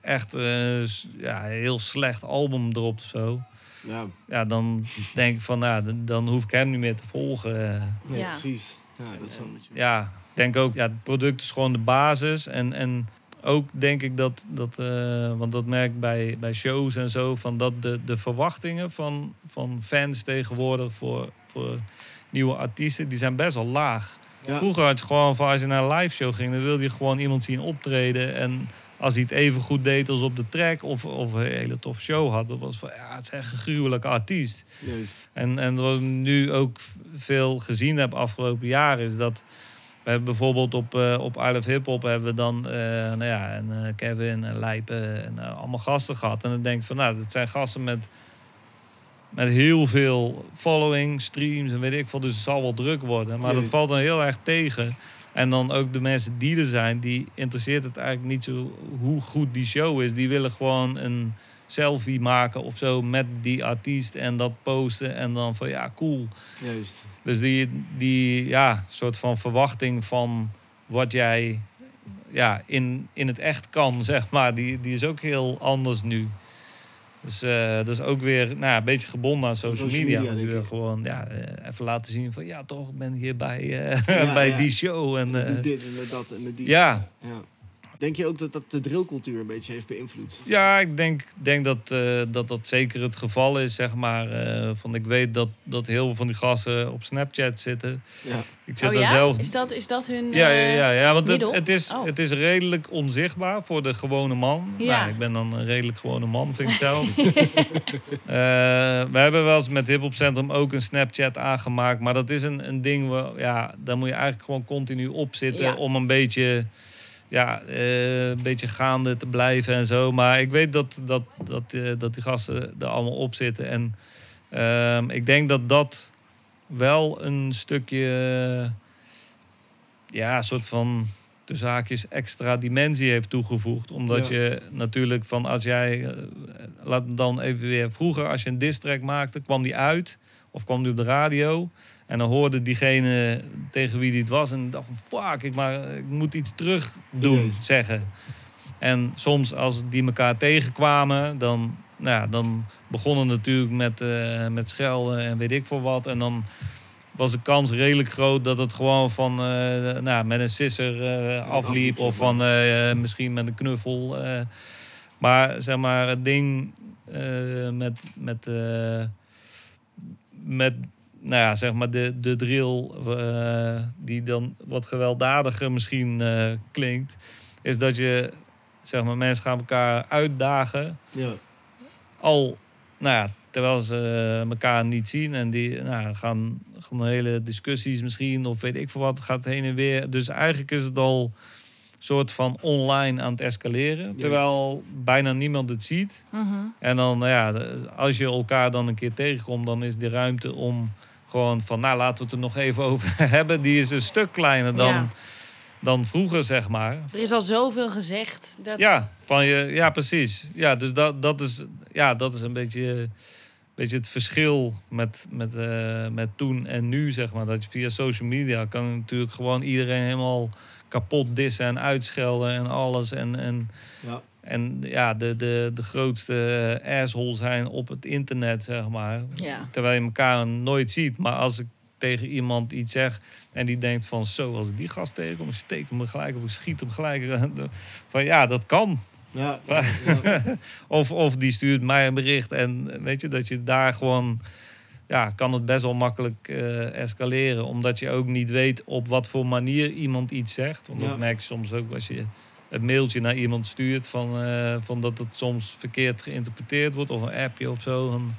echt eh, ja, een heel slecht album erop of zo. Ja, Ja, dan denk ik van, nou, dan, dan hoef ik hem niet meer te volgen. eh. nee, Ja. precies. Ja, dat is wel met je. ja, ik denk ook, ja, het product is gewoon de basis. En, en ook denk ik dat, dat eh, want dat merk ik bij, bij shows en zo, van dat de, de verwachtingen van, van fans tegenwoordig voor, voor nieuwe artiesten, die zijn best wel laag. Ja. Vroeger had je gewoon van als je naar een live show ging, dan wilde je gewoon iemand zien optreden. En als hij het even goed deed als op de track of, of een hele toffe show had, dat was van ja, het is echt een gruwelijke artiest. En, en wat ik nu ook veel gezien heb afgelopen jaren, is dat we hebben bijvoorbeeld op, eh op I Love Hip Hop hebben we dan eh, nou ja, en, eh, Kevin en Lijpen en allemaal gasten gehad. En dan denk ik van nou, dat zijn gasten met, met heel veel following, streams en weet ik veel. Dus het zal wel druk worden. Maar dat valt dan heel erg tegen. En dan ook de mensen die er zijn, die interesseert het eigenlijk niet zo hoe goed die show is. Die willen gewoon een selfie maken of zo met die artiest en dat posten. En dan van ja, cool. Juist. Dus die, die ja, soort van verwachting van wat jij ja, in, in het echt kan, zeg maar, die, die is ook heel anders nu. Dus eh, dat is ook weer nou, een beetje gebonden aan social, Social media. media, gewoon ja, eh, even laten zien van ja, toch, ik ben hier bij, eh, Ja, bij ja. die show. En, met eh, dit en met dat en met die. ja, Ja. Denk je ook dat dat de drillcultuur een beetje heeft beïnvloed? Ja, ik denk, denk dat, eh, dat dat zeker het geval is, zeg maar. eh, van, ik weet dat, dat heel veel van die gasten op Snapchat zitten. Ja. Ik zit Oh daar ja? zelf... Is, dat, is dat hun... Ja, ja, eh, ja, ja want het, het, is, Oh. het is redelijk onzichtbaar voor de gewone man. Ja. Nou, ik ben dan een redelijk gewone man, vind ik zelf. Eh, we hebben wel eens met Hip Hop Centrum ook een Snapchat aangemaakt. Maar dat is een, een ding, waar, ja, daar moet je eigenlijk gewoon continu op zitten... Ja. om een beetje, ja, eh, een beetje gaande te blijven en zo. Maar ik weet dat, dat, dat, eh, dat die gasten er allemaal op zitten. En ehm, ik denk dat dat wel een stukje ja, een soort van de zaakjes extra dimensie heeft toegevoegd. Omdat Ja. je natuurlijk van als jij, eh, laat dan even weer vroeger, als je een distrack maakte, kwam die uit of kwam die op de radio. En dan hoorde diegene tegen wie die het was en dacht van fuck, ik, maar, ik moet iets terug doen, zeggen. En soms als die elkaar tegenkwamen, dan, nou ja, dan begonnen natuurlijk met, eh, met schelden en weet ik voor wat. En dan was de kans redelijk groot dat het gewoon van eh, nou, met een sisser eh, afliep. Of van misschien met een knuffel. maar zeg maar, het ding met, met, met nou ja, zeg maar de, de drill, eh, die dan wat gewelddadiger misschien eh, klinkt, is dat je zeg maar mensen gaan elkaar uitdagen Ja. al, nou ja, terwijl ze eh, elkaar niet zien en die nou, gaan gewoon hele discussies misschien of weet ik veel wat gaat heen en weer. Dus eigenlijk is het al soort van online aan het escaleren, terwijl bijna niemand het ziet. Mhm. En dan, nou ja, de- als je elkaar dan een keer tegenkomt, dan is die ruimte om gewoon van, nou laten we het er nog even over hebben. Die is een stuk kleiner dan, Ja. dan vroeger, zeg maar. Er is al zoveel gezegd. Dat... Ja, van je, ja, precies. Ja, dus dat, dat, is, ja, dat is een beetje, beetje het verschil met, met, eh, met toen en nu, zeg maar. Dat je via social media kan natuurlijk gewoon iedereen helemaal kapot dissen en uitschelden en alles. En, en, Ja. en ja, de, de, de grootste asshole zijn op het internet, zeg maar. Ja. Terwijl je elkaar nooit ziet. Maar als ik tegen iemand iets zeg en die denkt van zo, als ik die gast tegenkom, steek hem gelijk of ik schiet hem gelijk. Van ja, dat kan. Ja. Of, of die stuurt mij een bericht en weet je, dat je daar gewoon, ja, kan het best wel makkelijk eh, escaleren. Omdat je ook niet weet op wat voor manier iemand iets zegt. Want Ja. dat merk je soms ook als je een mailtje naar iemand stuurt van, eh, van dat het soms verkeerd geïnterpreteerd wordt of een appje of zo. Van,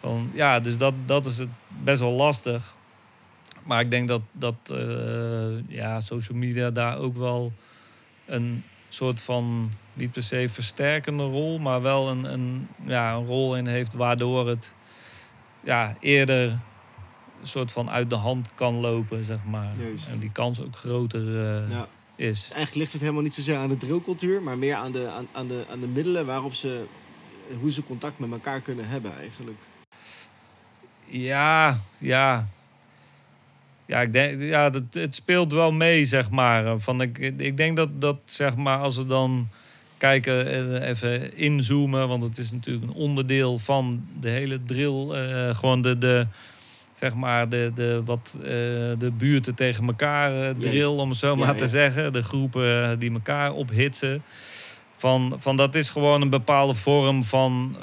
van, ja, dus dat, dat is het best wel lastig. Maar ik denk dat, dat eh, ja, social media daar ook wel een soort van, niet per se versterkende rol, maar wel een, een, ja, een rol in heeft waardoor het ja, eerder een soort van uit de hand kan lopen, zeg maar. Juist. En die kans ook groter eh, ja. is. Eigenlijk ligt het helemaal niet zozeer aan de drillcultuur, maar meer aan de, aan, aan de, aan de middelen waarop ze, hoe ze contact met elkaar kunnen hebben eigenlijk. Ja, ja. Ja, ik denk, ja dat, het speelt wel mee, zeg maar. Van, ik, ik denk dat, dat, zeg maar, als we dan kijken, eh, even inzoomen, want het is natuurlijk een onderdeel van de hele drill. eh, gewoon de, de, zeg maar, de, de, wat, eh, de buurten tegen elkaar drill, om het zo Ja, maar te ja. zeggen. De groepen die elkaar ophitsen. Van, van dat is gewoon een bepaalde vorm van,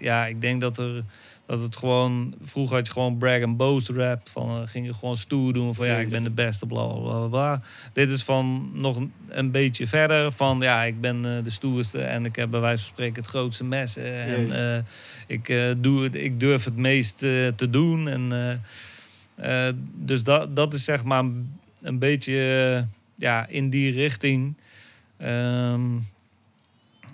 ja, ik denk dat er dat het gewoon, vroeger had je gewoon brag and boast rap. Van eh, ging je gewoon stoer doen van ja, ik ben de beste, bla bla bla. Dit is van nog een, een beetje verder. Van ja, ik ben eh, de stoerste en ik heb bij wijze van spreken het grootste mes. eh, en ik, doe het, ik durf het meest te doen. En, dus dat, dat is zeg maar een beetje ja, in die richting. Ehm,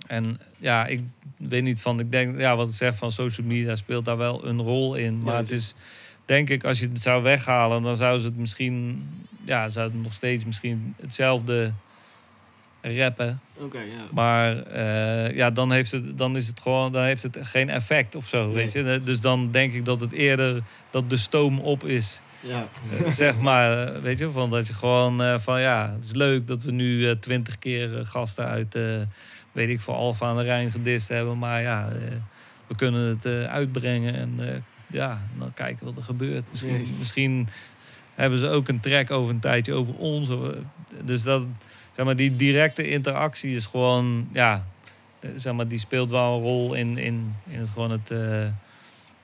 en ja, ik weet niet van, ik denk, ja, wat ik zeg van social media speelt daar wel een rol in. Maar het is, denk ik, als je het zou weghalen, dan zou ze het misschien, ja, zou het nog steeds misschien hetzelfde rappen. Oké, ja. Maar eh, ja, dan, heeft het, dan is het gewoon, dan heeft het geen effect of zo, Nee. weet je. Dus dan denk ik dat het eerder, dat de stoom op is. Ja, Eh, zeg maar, eh, weet je, van dat je gewoon van ja, het is leuk dat we nu twintig keer gasten uit, weet ik, voor Alfa aan de Rijn gedist hebben. Maar ja, eh, we kunnen het eh, uitbrengen en eh, ja, dan kijken wat er gebeurt. Misschien, misschien hebben ze ook een track over een tijdje over ons. Dus dat, zeg maar, die directe interactie is gewoon, ja, zeg maar, die speelt wel een rol in, in, in het gewoon het,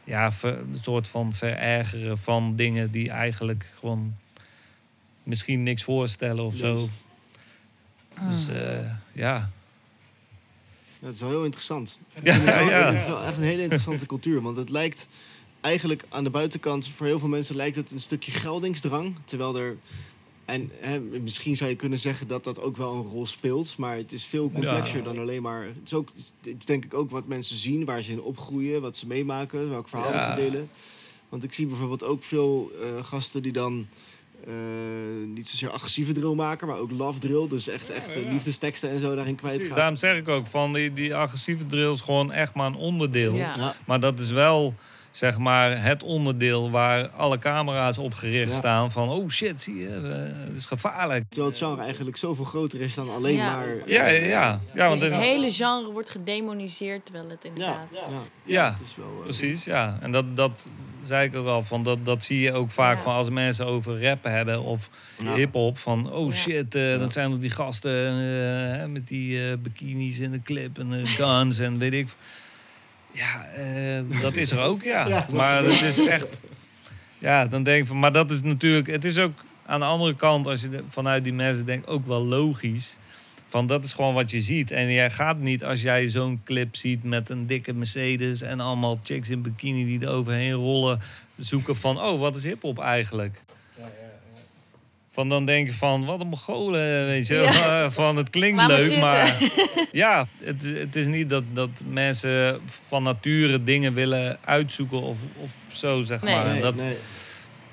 ja, ver- soort van verergeren van dingen die eigenlijk gewoon misschien niks voorstellen of zo. Dus ja. Dat is wel heel interessant. Ja, ja. Het is wel echt een hele interessante cultuur. Want het lijkt eigenlijk aan de buitenkant, voor heel veel mensen lijkt het een stukje geldingsdrang. Terwijl er. En hè, misschien zou je kunnen zeggen dat dat ook wel een rol speelt. Maar het is veel complexer Ja. dan alleen maar. Het is, ook, het is denk ik ook wat mensen zien, waar ze in opgroeien, wat ze meemaken, welk verhaal Ja. ze delen. Want ik zie bijvoorbeeld ook veel eh, gasten die dan. Eh, niet zozeer agressieve drill maken, maar ook love drill. Dus echt, echt eh, liefdesteksten en zo daarin kwijtgaan. Daarom zeg ik ook van die, die agressieve drills gewoon echt maar een onderdeel. Ja. Ja. Maar dat is wel zeg maar het onderdeel waar alle camera's op gericht Ja. staan van oh shit, zie je, eh, het is gevaarlijk. Terwijl het genre eigenlijk zoveel groter is dan alleen Ja. maar... Ja, ja, ja. ja want Dus het hele genre wordt gedemoniseerd, terwijl het inderdaad... ja. ja, Het is wel... eh, precies, ja. En dat, dat zei ik ook al van, dat, dat zie je ook vaak Ja. van als mensen over rappen hebben of Ja. hip-hop. Van oh Ja. shit, eh, dat zijn die gasten eh, met die bikinis in de clip en eh, guns en weet ik. Ja, eh, dat is er ook, ja. Ja, dat maar het is echt. Ja, dan denk ik van, maar dat is natuurlijk. Het is ook aan de andere kant, als je de- vanuit die mensen denkt, ook wel logisch. Van dat is gewoon wat je ziet. En jij gaat niet als jij zo'n clip ziet met een dikke Mercedes en allemaal chicks in bikini die er overheen rollen, zoeken van, oh, wat is hip-hop eigenlijk? Van dan denk je van, wat een Mongolen, weet je. Ja. Van het klinkt maar leuk, maar ja, het, is- het is niet dat, dat mensen van nature dingen willen uitzoeken of, of zo, zeg Nee. maar. nee, dat, nee.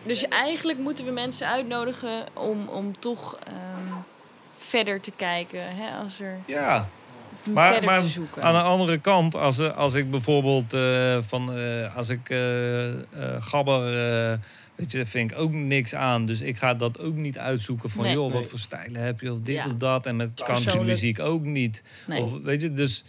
Dus eigenlijk moeten we mensen uitnodigen om, om toch ehm, verder te kijken. Hè, als er Ja, Maar- verder maar te zoeken. aan de andere kant, als, eh, als ik bijvoorbeeld eh, van, eh, als ik eh, eh, gabber, eh, weet je, vind ik ook niks aan. Dus ik ga dat ook niet uitzoeken van, Nee. joh, wat voor stijlen heb je of dit Ja. of dat. En met countrymuziek ook niet. nee. Of, weet je, dus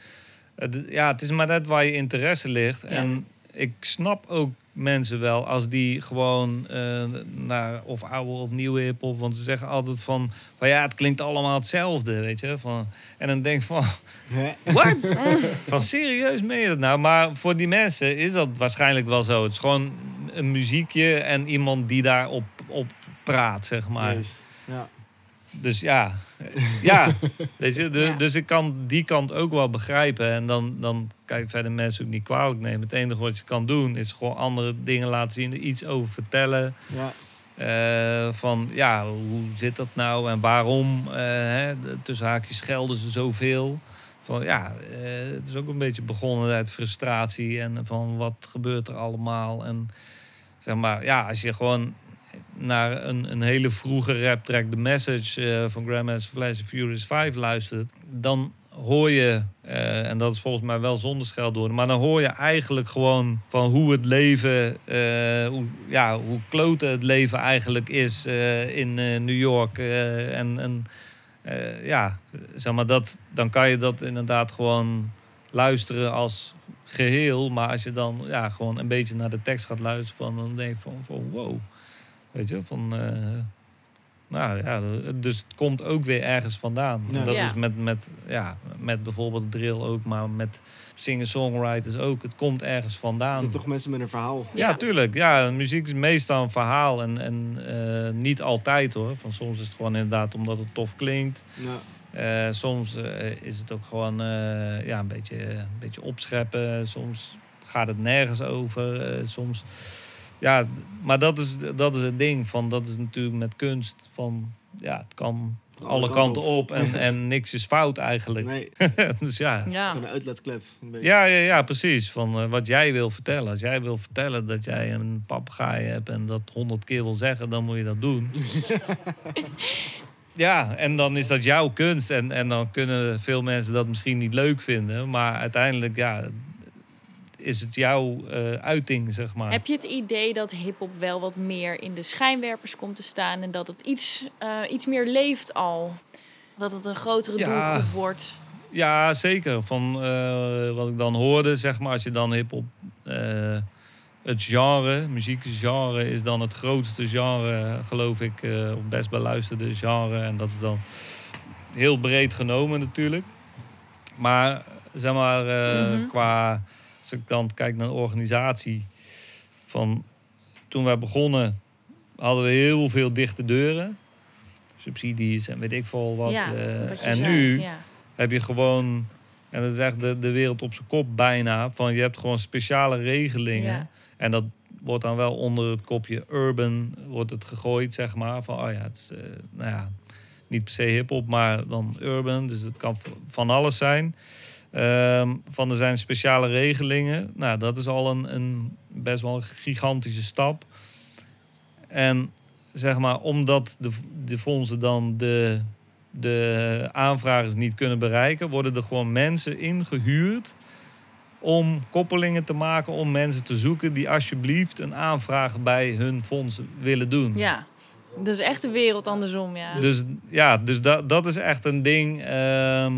het- ja, het is maar net waar je interesse ligt. En ik snap ook mensen wel als die gewoon eh, naar of oude of nieuwe hip-hop, want ze zeggen altijd van, van ja, het klinkt allemaal hetzelfde, weet je. Van, en dan denk ik van, wat? van serieus meen je dat nou? Maar voor die mensen is dat waarschijnlijk wel zo. Het is gewoon een muziekje en iemand die daarop op praat, zeg maar. Juist. Ja. Dus ja, ja, weet je, de- Ja. dus ik kan die kant ook wel begrijpen. En dan, dan kan je verder mensen ook niet kwalijk nemen. Het enige wat je kan doen is gewoon andere dingen laten zien, er iets over vertellen. Ja. Eh, van ja, hoe zit dat nou en waarom? eh hè, tussen haakjes schelden ze zoveel. Van ja, eh, het is ook een beetje begonnen uit frustratie en van wat gebeurt er allemaal. En zeg maar, ja, als je gewoon naar een, een hele vroege rap track, The Message eh, van Grandmaster Flash and Furious 5 luistert, dan hoor je, eh, en dat is volgens mij wel zonder scheldwoorden, maar dan hoor je eigenlijk gewoon van hoe het leven, eh, hoe, ja, hoe klote het leven eigenlijk is in New York. en en ja, zeg maar, dat, dan kan je dat inderdaad gewoon luisteren als geheel. Maar als je dan ja, gewoon een beetje naar de tekst gaat luisteren, van, dan denk je van, van wow. Weet je, van... eh, nou ja, dus het komt ook weer ergens vandaan. Ja. Dat Ja. is met, met, ja, met bijvoorbeeld drill ook, maar met singer-songwriters ook. Het komt ergens Het vandaan. zijn toch mensen met een verhaal. Ja, Ja. tuurlijk. Ja, muziek is meestal een verhaal. En, en eh, niet altijd hoor. Van soms is het gewoon inderdaad omdat het tof klinkt. Ja. Eh, soms eh, is het ook gewoon eh, ja, een, beetje, een beetje opscheppen. Soms gaat het nergens over. Eh, soms. Ja, maar dat is, dat is het ding. Van, dat is natuurlijk met kunst. Van, ja, het kan alle kanten op. En, en niks is fout eigenlijk. Nee, dus ja. Ja. een uitlaatklep. Een beetje. Ja, ja, ja, precies. Van wat jij wil vertellen. Als jij wil vertellen dat jij een papegaai hebt en dat honderd keer wil zeggen, dan moet je dat doen. ja, en dan is dat jouw kunst. En, en dan kunnen veel mensen dat misschien niet leuk vinden. Maar uiteindelijk, ja, is het jouw eh, uiting, zeg maar. Heb je het idee dat hip-hop wel wat meer in de schijnwerpers komt te staan en dat het iets, eh, iets meer leeft al? Dat het een grotere Ja. doelgroep wordt? Ja, zeker. Van eh, wat ik dan hoorde, zeg maar, als je dan hip-hop. Het genre, muziekgenre, is dan het grootste genre, geloof ik. eh, of best beluisterde genre. En dat is dan heel breed genomen, natuurlijk. Maar zeg maar, eh, Mhm. qua. Als ik dan kijk naar de organisatie. Van toen wij begonnen, hadden we heel veel dichte deuren. Subsidies en weet ik veel wat. ja, eh, wat en zei, nu Ja. heb je gewoon, en dat is echt de, de wereld op zijn kop bijna, van je hebt gewoon speciale regelingen. Ja. En dat wordt dan wel onder het kopje urban wordt het gegooid, zeg maar. Van, oh ja, het is, eh, nou ja, niet per se hip-hop, maar dan urban. Dus het kan van alles zijn. Ehm, van er zijn speciale regelingen. Nou, dat is al een, een best wel een gigantische stap. En zeg maar, omdat de, de fondsen dan de, de aanvragers niet kunnen bereiken, worden er gewoon mensen ingehuurd om koppelingen te maken, om mensen te zoeken die alsjeblieft een aanvraag bij hun fonds willen doen. ja, dat is echt de wereld andersom, ja. Dus ja, dus dat, dat is echt een ding ehm,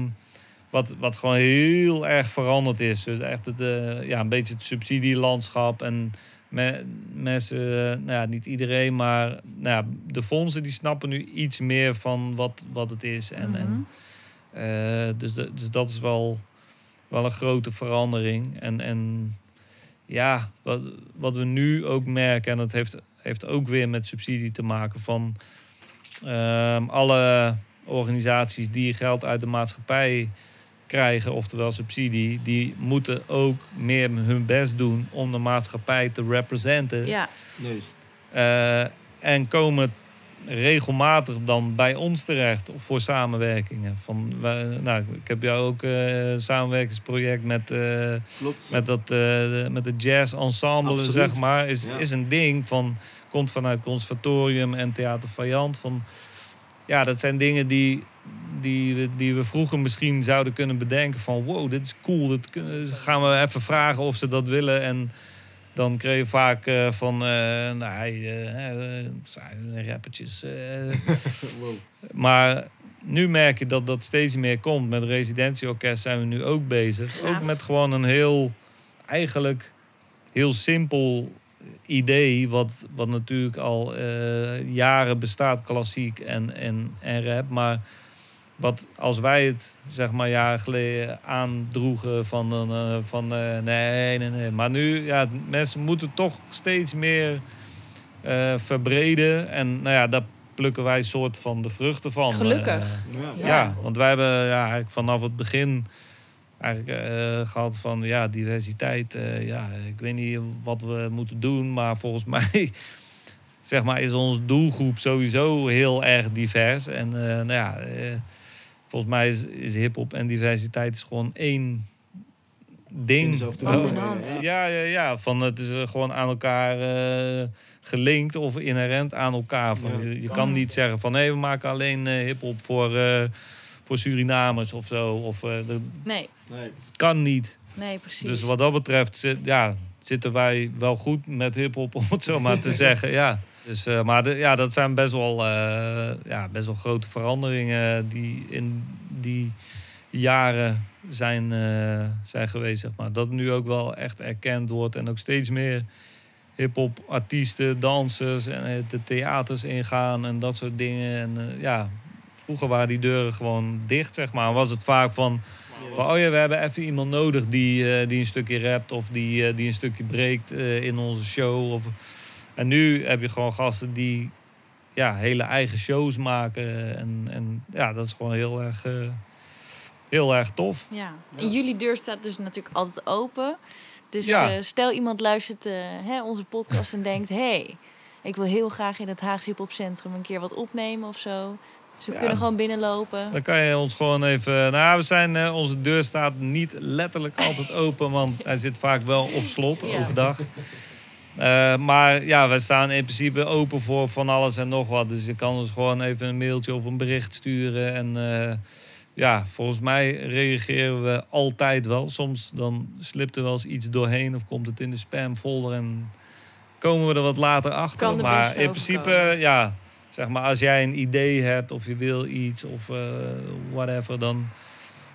wat, wat gewoon heel erg veranderd is. Dus echt het, eh, ja, een beetje het subsidielandschap en me, mensen, eh, nou ja, niet iedereen, maar nou ja, de fondsen die snappen nu iets meer van wat, wat het is. En, en, Mhm. eh, dus, de- dus dat is wel, wel een grote verandering. En, en ja, wat, wat we nu ook merken, en dat heeft, heeft ook weer met subsidie te maken van ehm, alle organisaties die geld uit de maatschappij krijgen, oftewel subsidie, die moeten ook meer hun best doen om de maatschappij te representen. ja. Eh, en komen regelmatig dan bij ons terecht voor samenwerkingen. Van, nou, ik heb jou ook eh, een samenwerkingsproject met, eh, Klopt. met, dat, eh, de- met de jazz ensemble, Absoluut. zeg maar. Is, Ja. is een ding van, komt vanuit conservatorium en theater Vajant. Van, ja, dat zijn dingen die, die, we- die we vroeger misschien zouden kunnen bedenken. Van wow, dit is cool. Dat gaan we even vragen of ze dat willen. En dan kreeg je vaak eh, van, eh nou, eh, zijn rappertjes. eh. Wow. maar nu merk je dat dat steeds meer komt. Met residentieorkest zijn we nu ook bezig. Ook met gewoon een heel, eigenlijk heel simpel idee. Wat, wat natuurlijk al eh, jaren bestaat, klassiek en, en, en rap. Maar wat als wij het zeg maar jaren geleden aandroegen van, eh, van eh, nee, nee, nee. Maar nu, ja, mensen moeten toch steeds meer eh, verbreden. En nou ja, daar plukken wij soort van de vruchten van. Gelukkig. Ja. Want wij hebben ja, eigenlijk vanaf het begin eigenlijk, eh, gehad van ja, diversiteit. eh, ja, ik weet niet wat we moeten doen, maar volgens mij zeg maar, is onze doelgroep sowieso heel erg divers. En eh, nou ja, eh, volgens mij is, is hip-hop en diversiteit is gewoon één In ding. hand. ja. Ja, ja, ja. Van het is eh, gewoon aan elkaar eh, gelinkt of inherent aan elkaar. Van, Ja. je, je kan niet zeggen van nee, we maken alleen eh hip-hop voor, eh, voor Surinamers of zo. Of, eh, dat Nee, Nee. kan niet. nee, precies. Dus wat dat betreft zit, ja, zitten wij wel goed met hip-hop, om het zo maar te zeggen. Ja. Dus, eh, maar de, ja, dat zijn best wel, eh, ja, best wel grote veranderingen die in die jaren zijn, eh, zijn geweest. Zeg maar. Dat nu ook wel echt erkend wordt en ook steeds meer hip-hop artiesten, dansers en de theaters ingaan en dat soort dingen. En ja, vroeger waren die deuren gewoon dicht, zeg maar. Was het vaak van, van, oh ja, we hebben even iemand nodig die, die een stukje rapt of die, die een stukje breekt in onze show. Of, en nu heb je gewoon gasten die ja, hele eigen shows maken. En, en ja, dat is gewoon heel erg, eh, heel erg tof. Ja, en jullie deur staat dus natuurlijk altijd open. Dus Ja. eh, stel iemand luistert eh, hè, onze podcast en denkt... hey, ik wil heel graag in het Haagse Hip Centrum een keer wat opnemen of zo. Dus we Ja. kunnen gewoon binnenlopen. Dan kan je ons gewoon even. Nou, we zijn, onze deur staat niet letterlijk altijd open, want hij zit vaak wel op slot Ja. overdag. Eh, maar ja, we staan in principe open voor van alles en nog wat. Dus je kan ons gewoon even een mailtje of een bericht sturen. En eh, ja, volgens mij reageren we altijd wel. Soms dan slipt er wel eens iets doorheen of komt het in de spamfolder en komen we er wat later achter. Kan de maar in principe, overkomen. ja, zeg maar als jij een idee hebt of je wil iets of eh, whatever, dan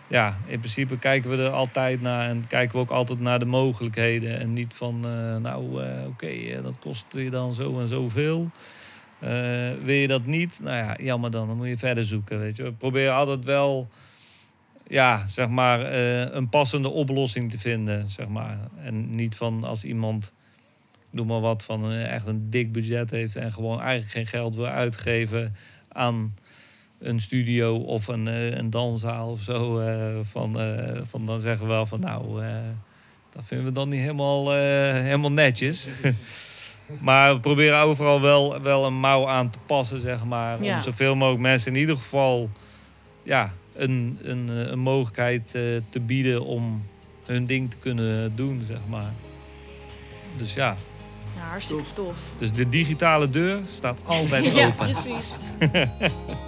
ja, in principe kijken we er altijd naar en kijken we ook altijd naar de mogelijkheden. En niet van, eh, nou eh, oké, eh, dat kost je dan zo en zoveel. Eh wil je dat niet? Nou ja, jammer dan, dan moet je verder zoeken. Weet je. We proberen altijd wel, ja, zeg maar, een passende oplossing te vinden, zeg maar. En niet van als iemand, noem maar wat, van echt een dik budget heeft en gewoon eigenlijk geen geld wil uitgeven aan een studio of een, eh, een danszaal of zo. eh, van, eh, van dan zeggen we wel van nou, eh, dat vinden we dan niet helemaal, eh, helemaal netjes. maar we proberen overal wel, wel een mouw aan te passen, zeg maar. Ja. Om zoveel mogelijk mensen in ieder geval ja, een, een, een mogelijkheid te bieden om hun ding te kunnen doen, zeg maar. Dus ja, Ja, hartstikke tof. dus de digitale deur staat altijd Ja, open. precies.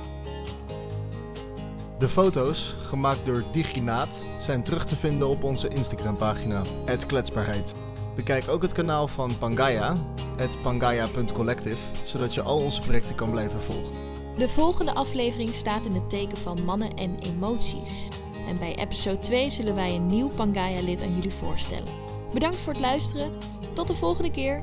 De foto's, gemaakt door Diginaat, zijn terug te vinden op onze Instagram-pagina, Kletsbaarheid. Bekijk ook het kanaal van Pangaya, pangaya.collective, zodat je al onze projecten kan blijven volgen. De volgende aflevering staat in het teken van mannen en emoties. En bij episode 2 zullen wij een nieuw Pangaya-lid aan jullie voorstellen. Bedankt voor het luisteren. Tot de volgende keer.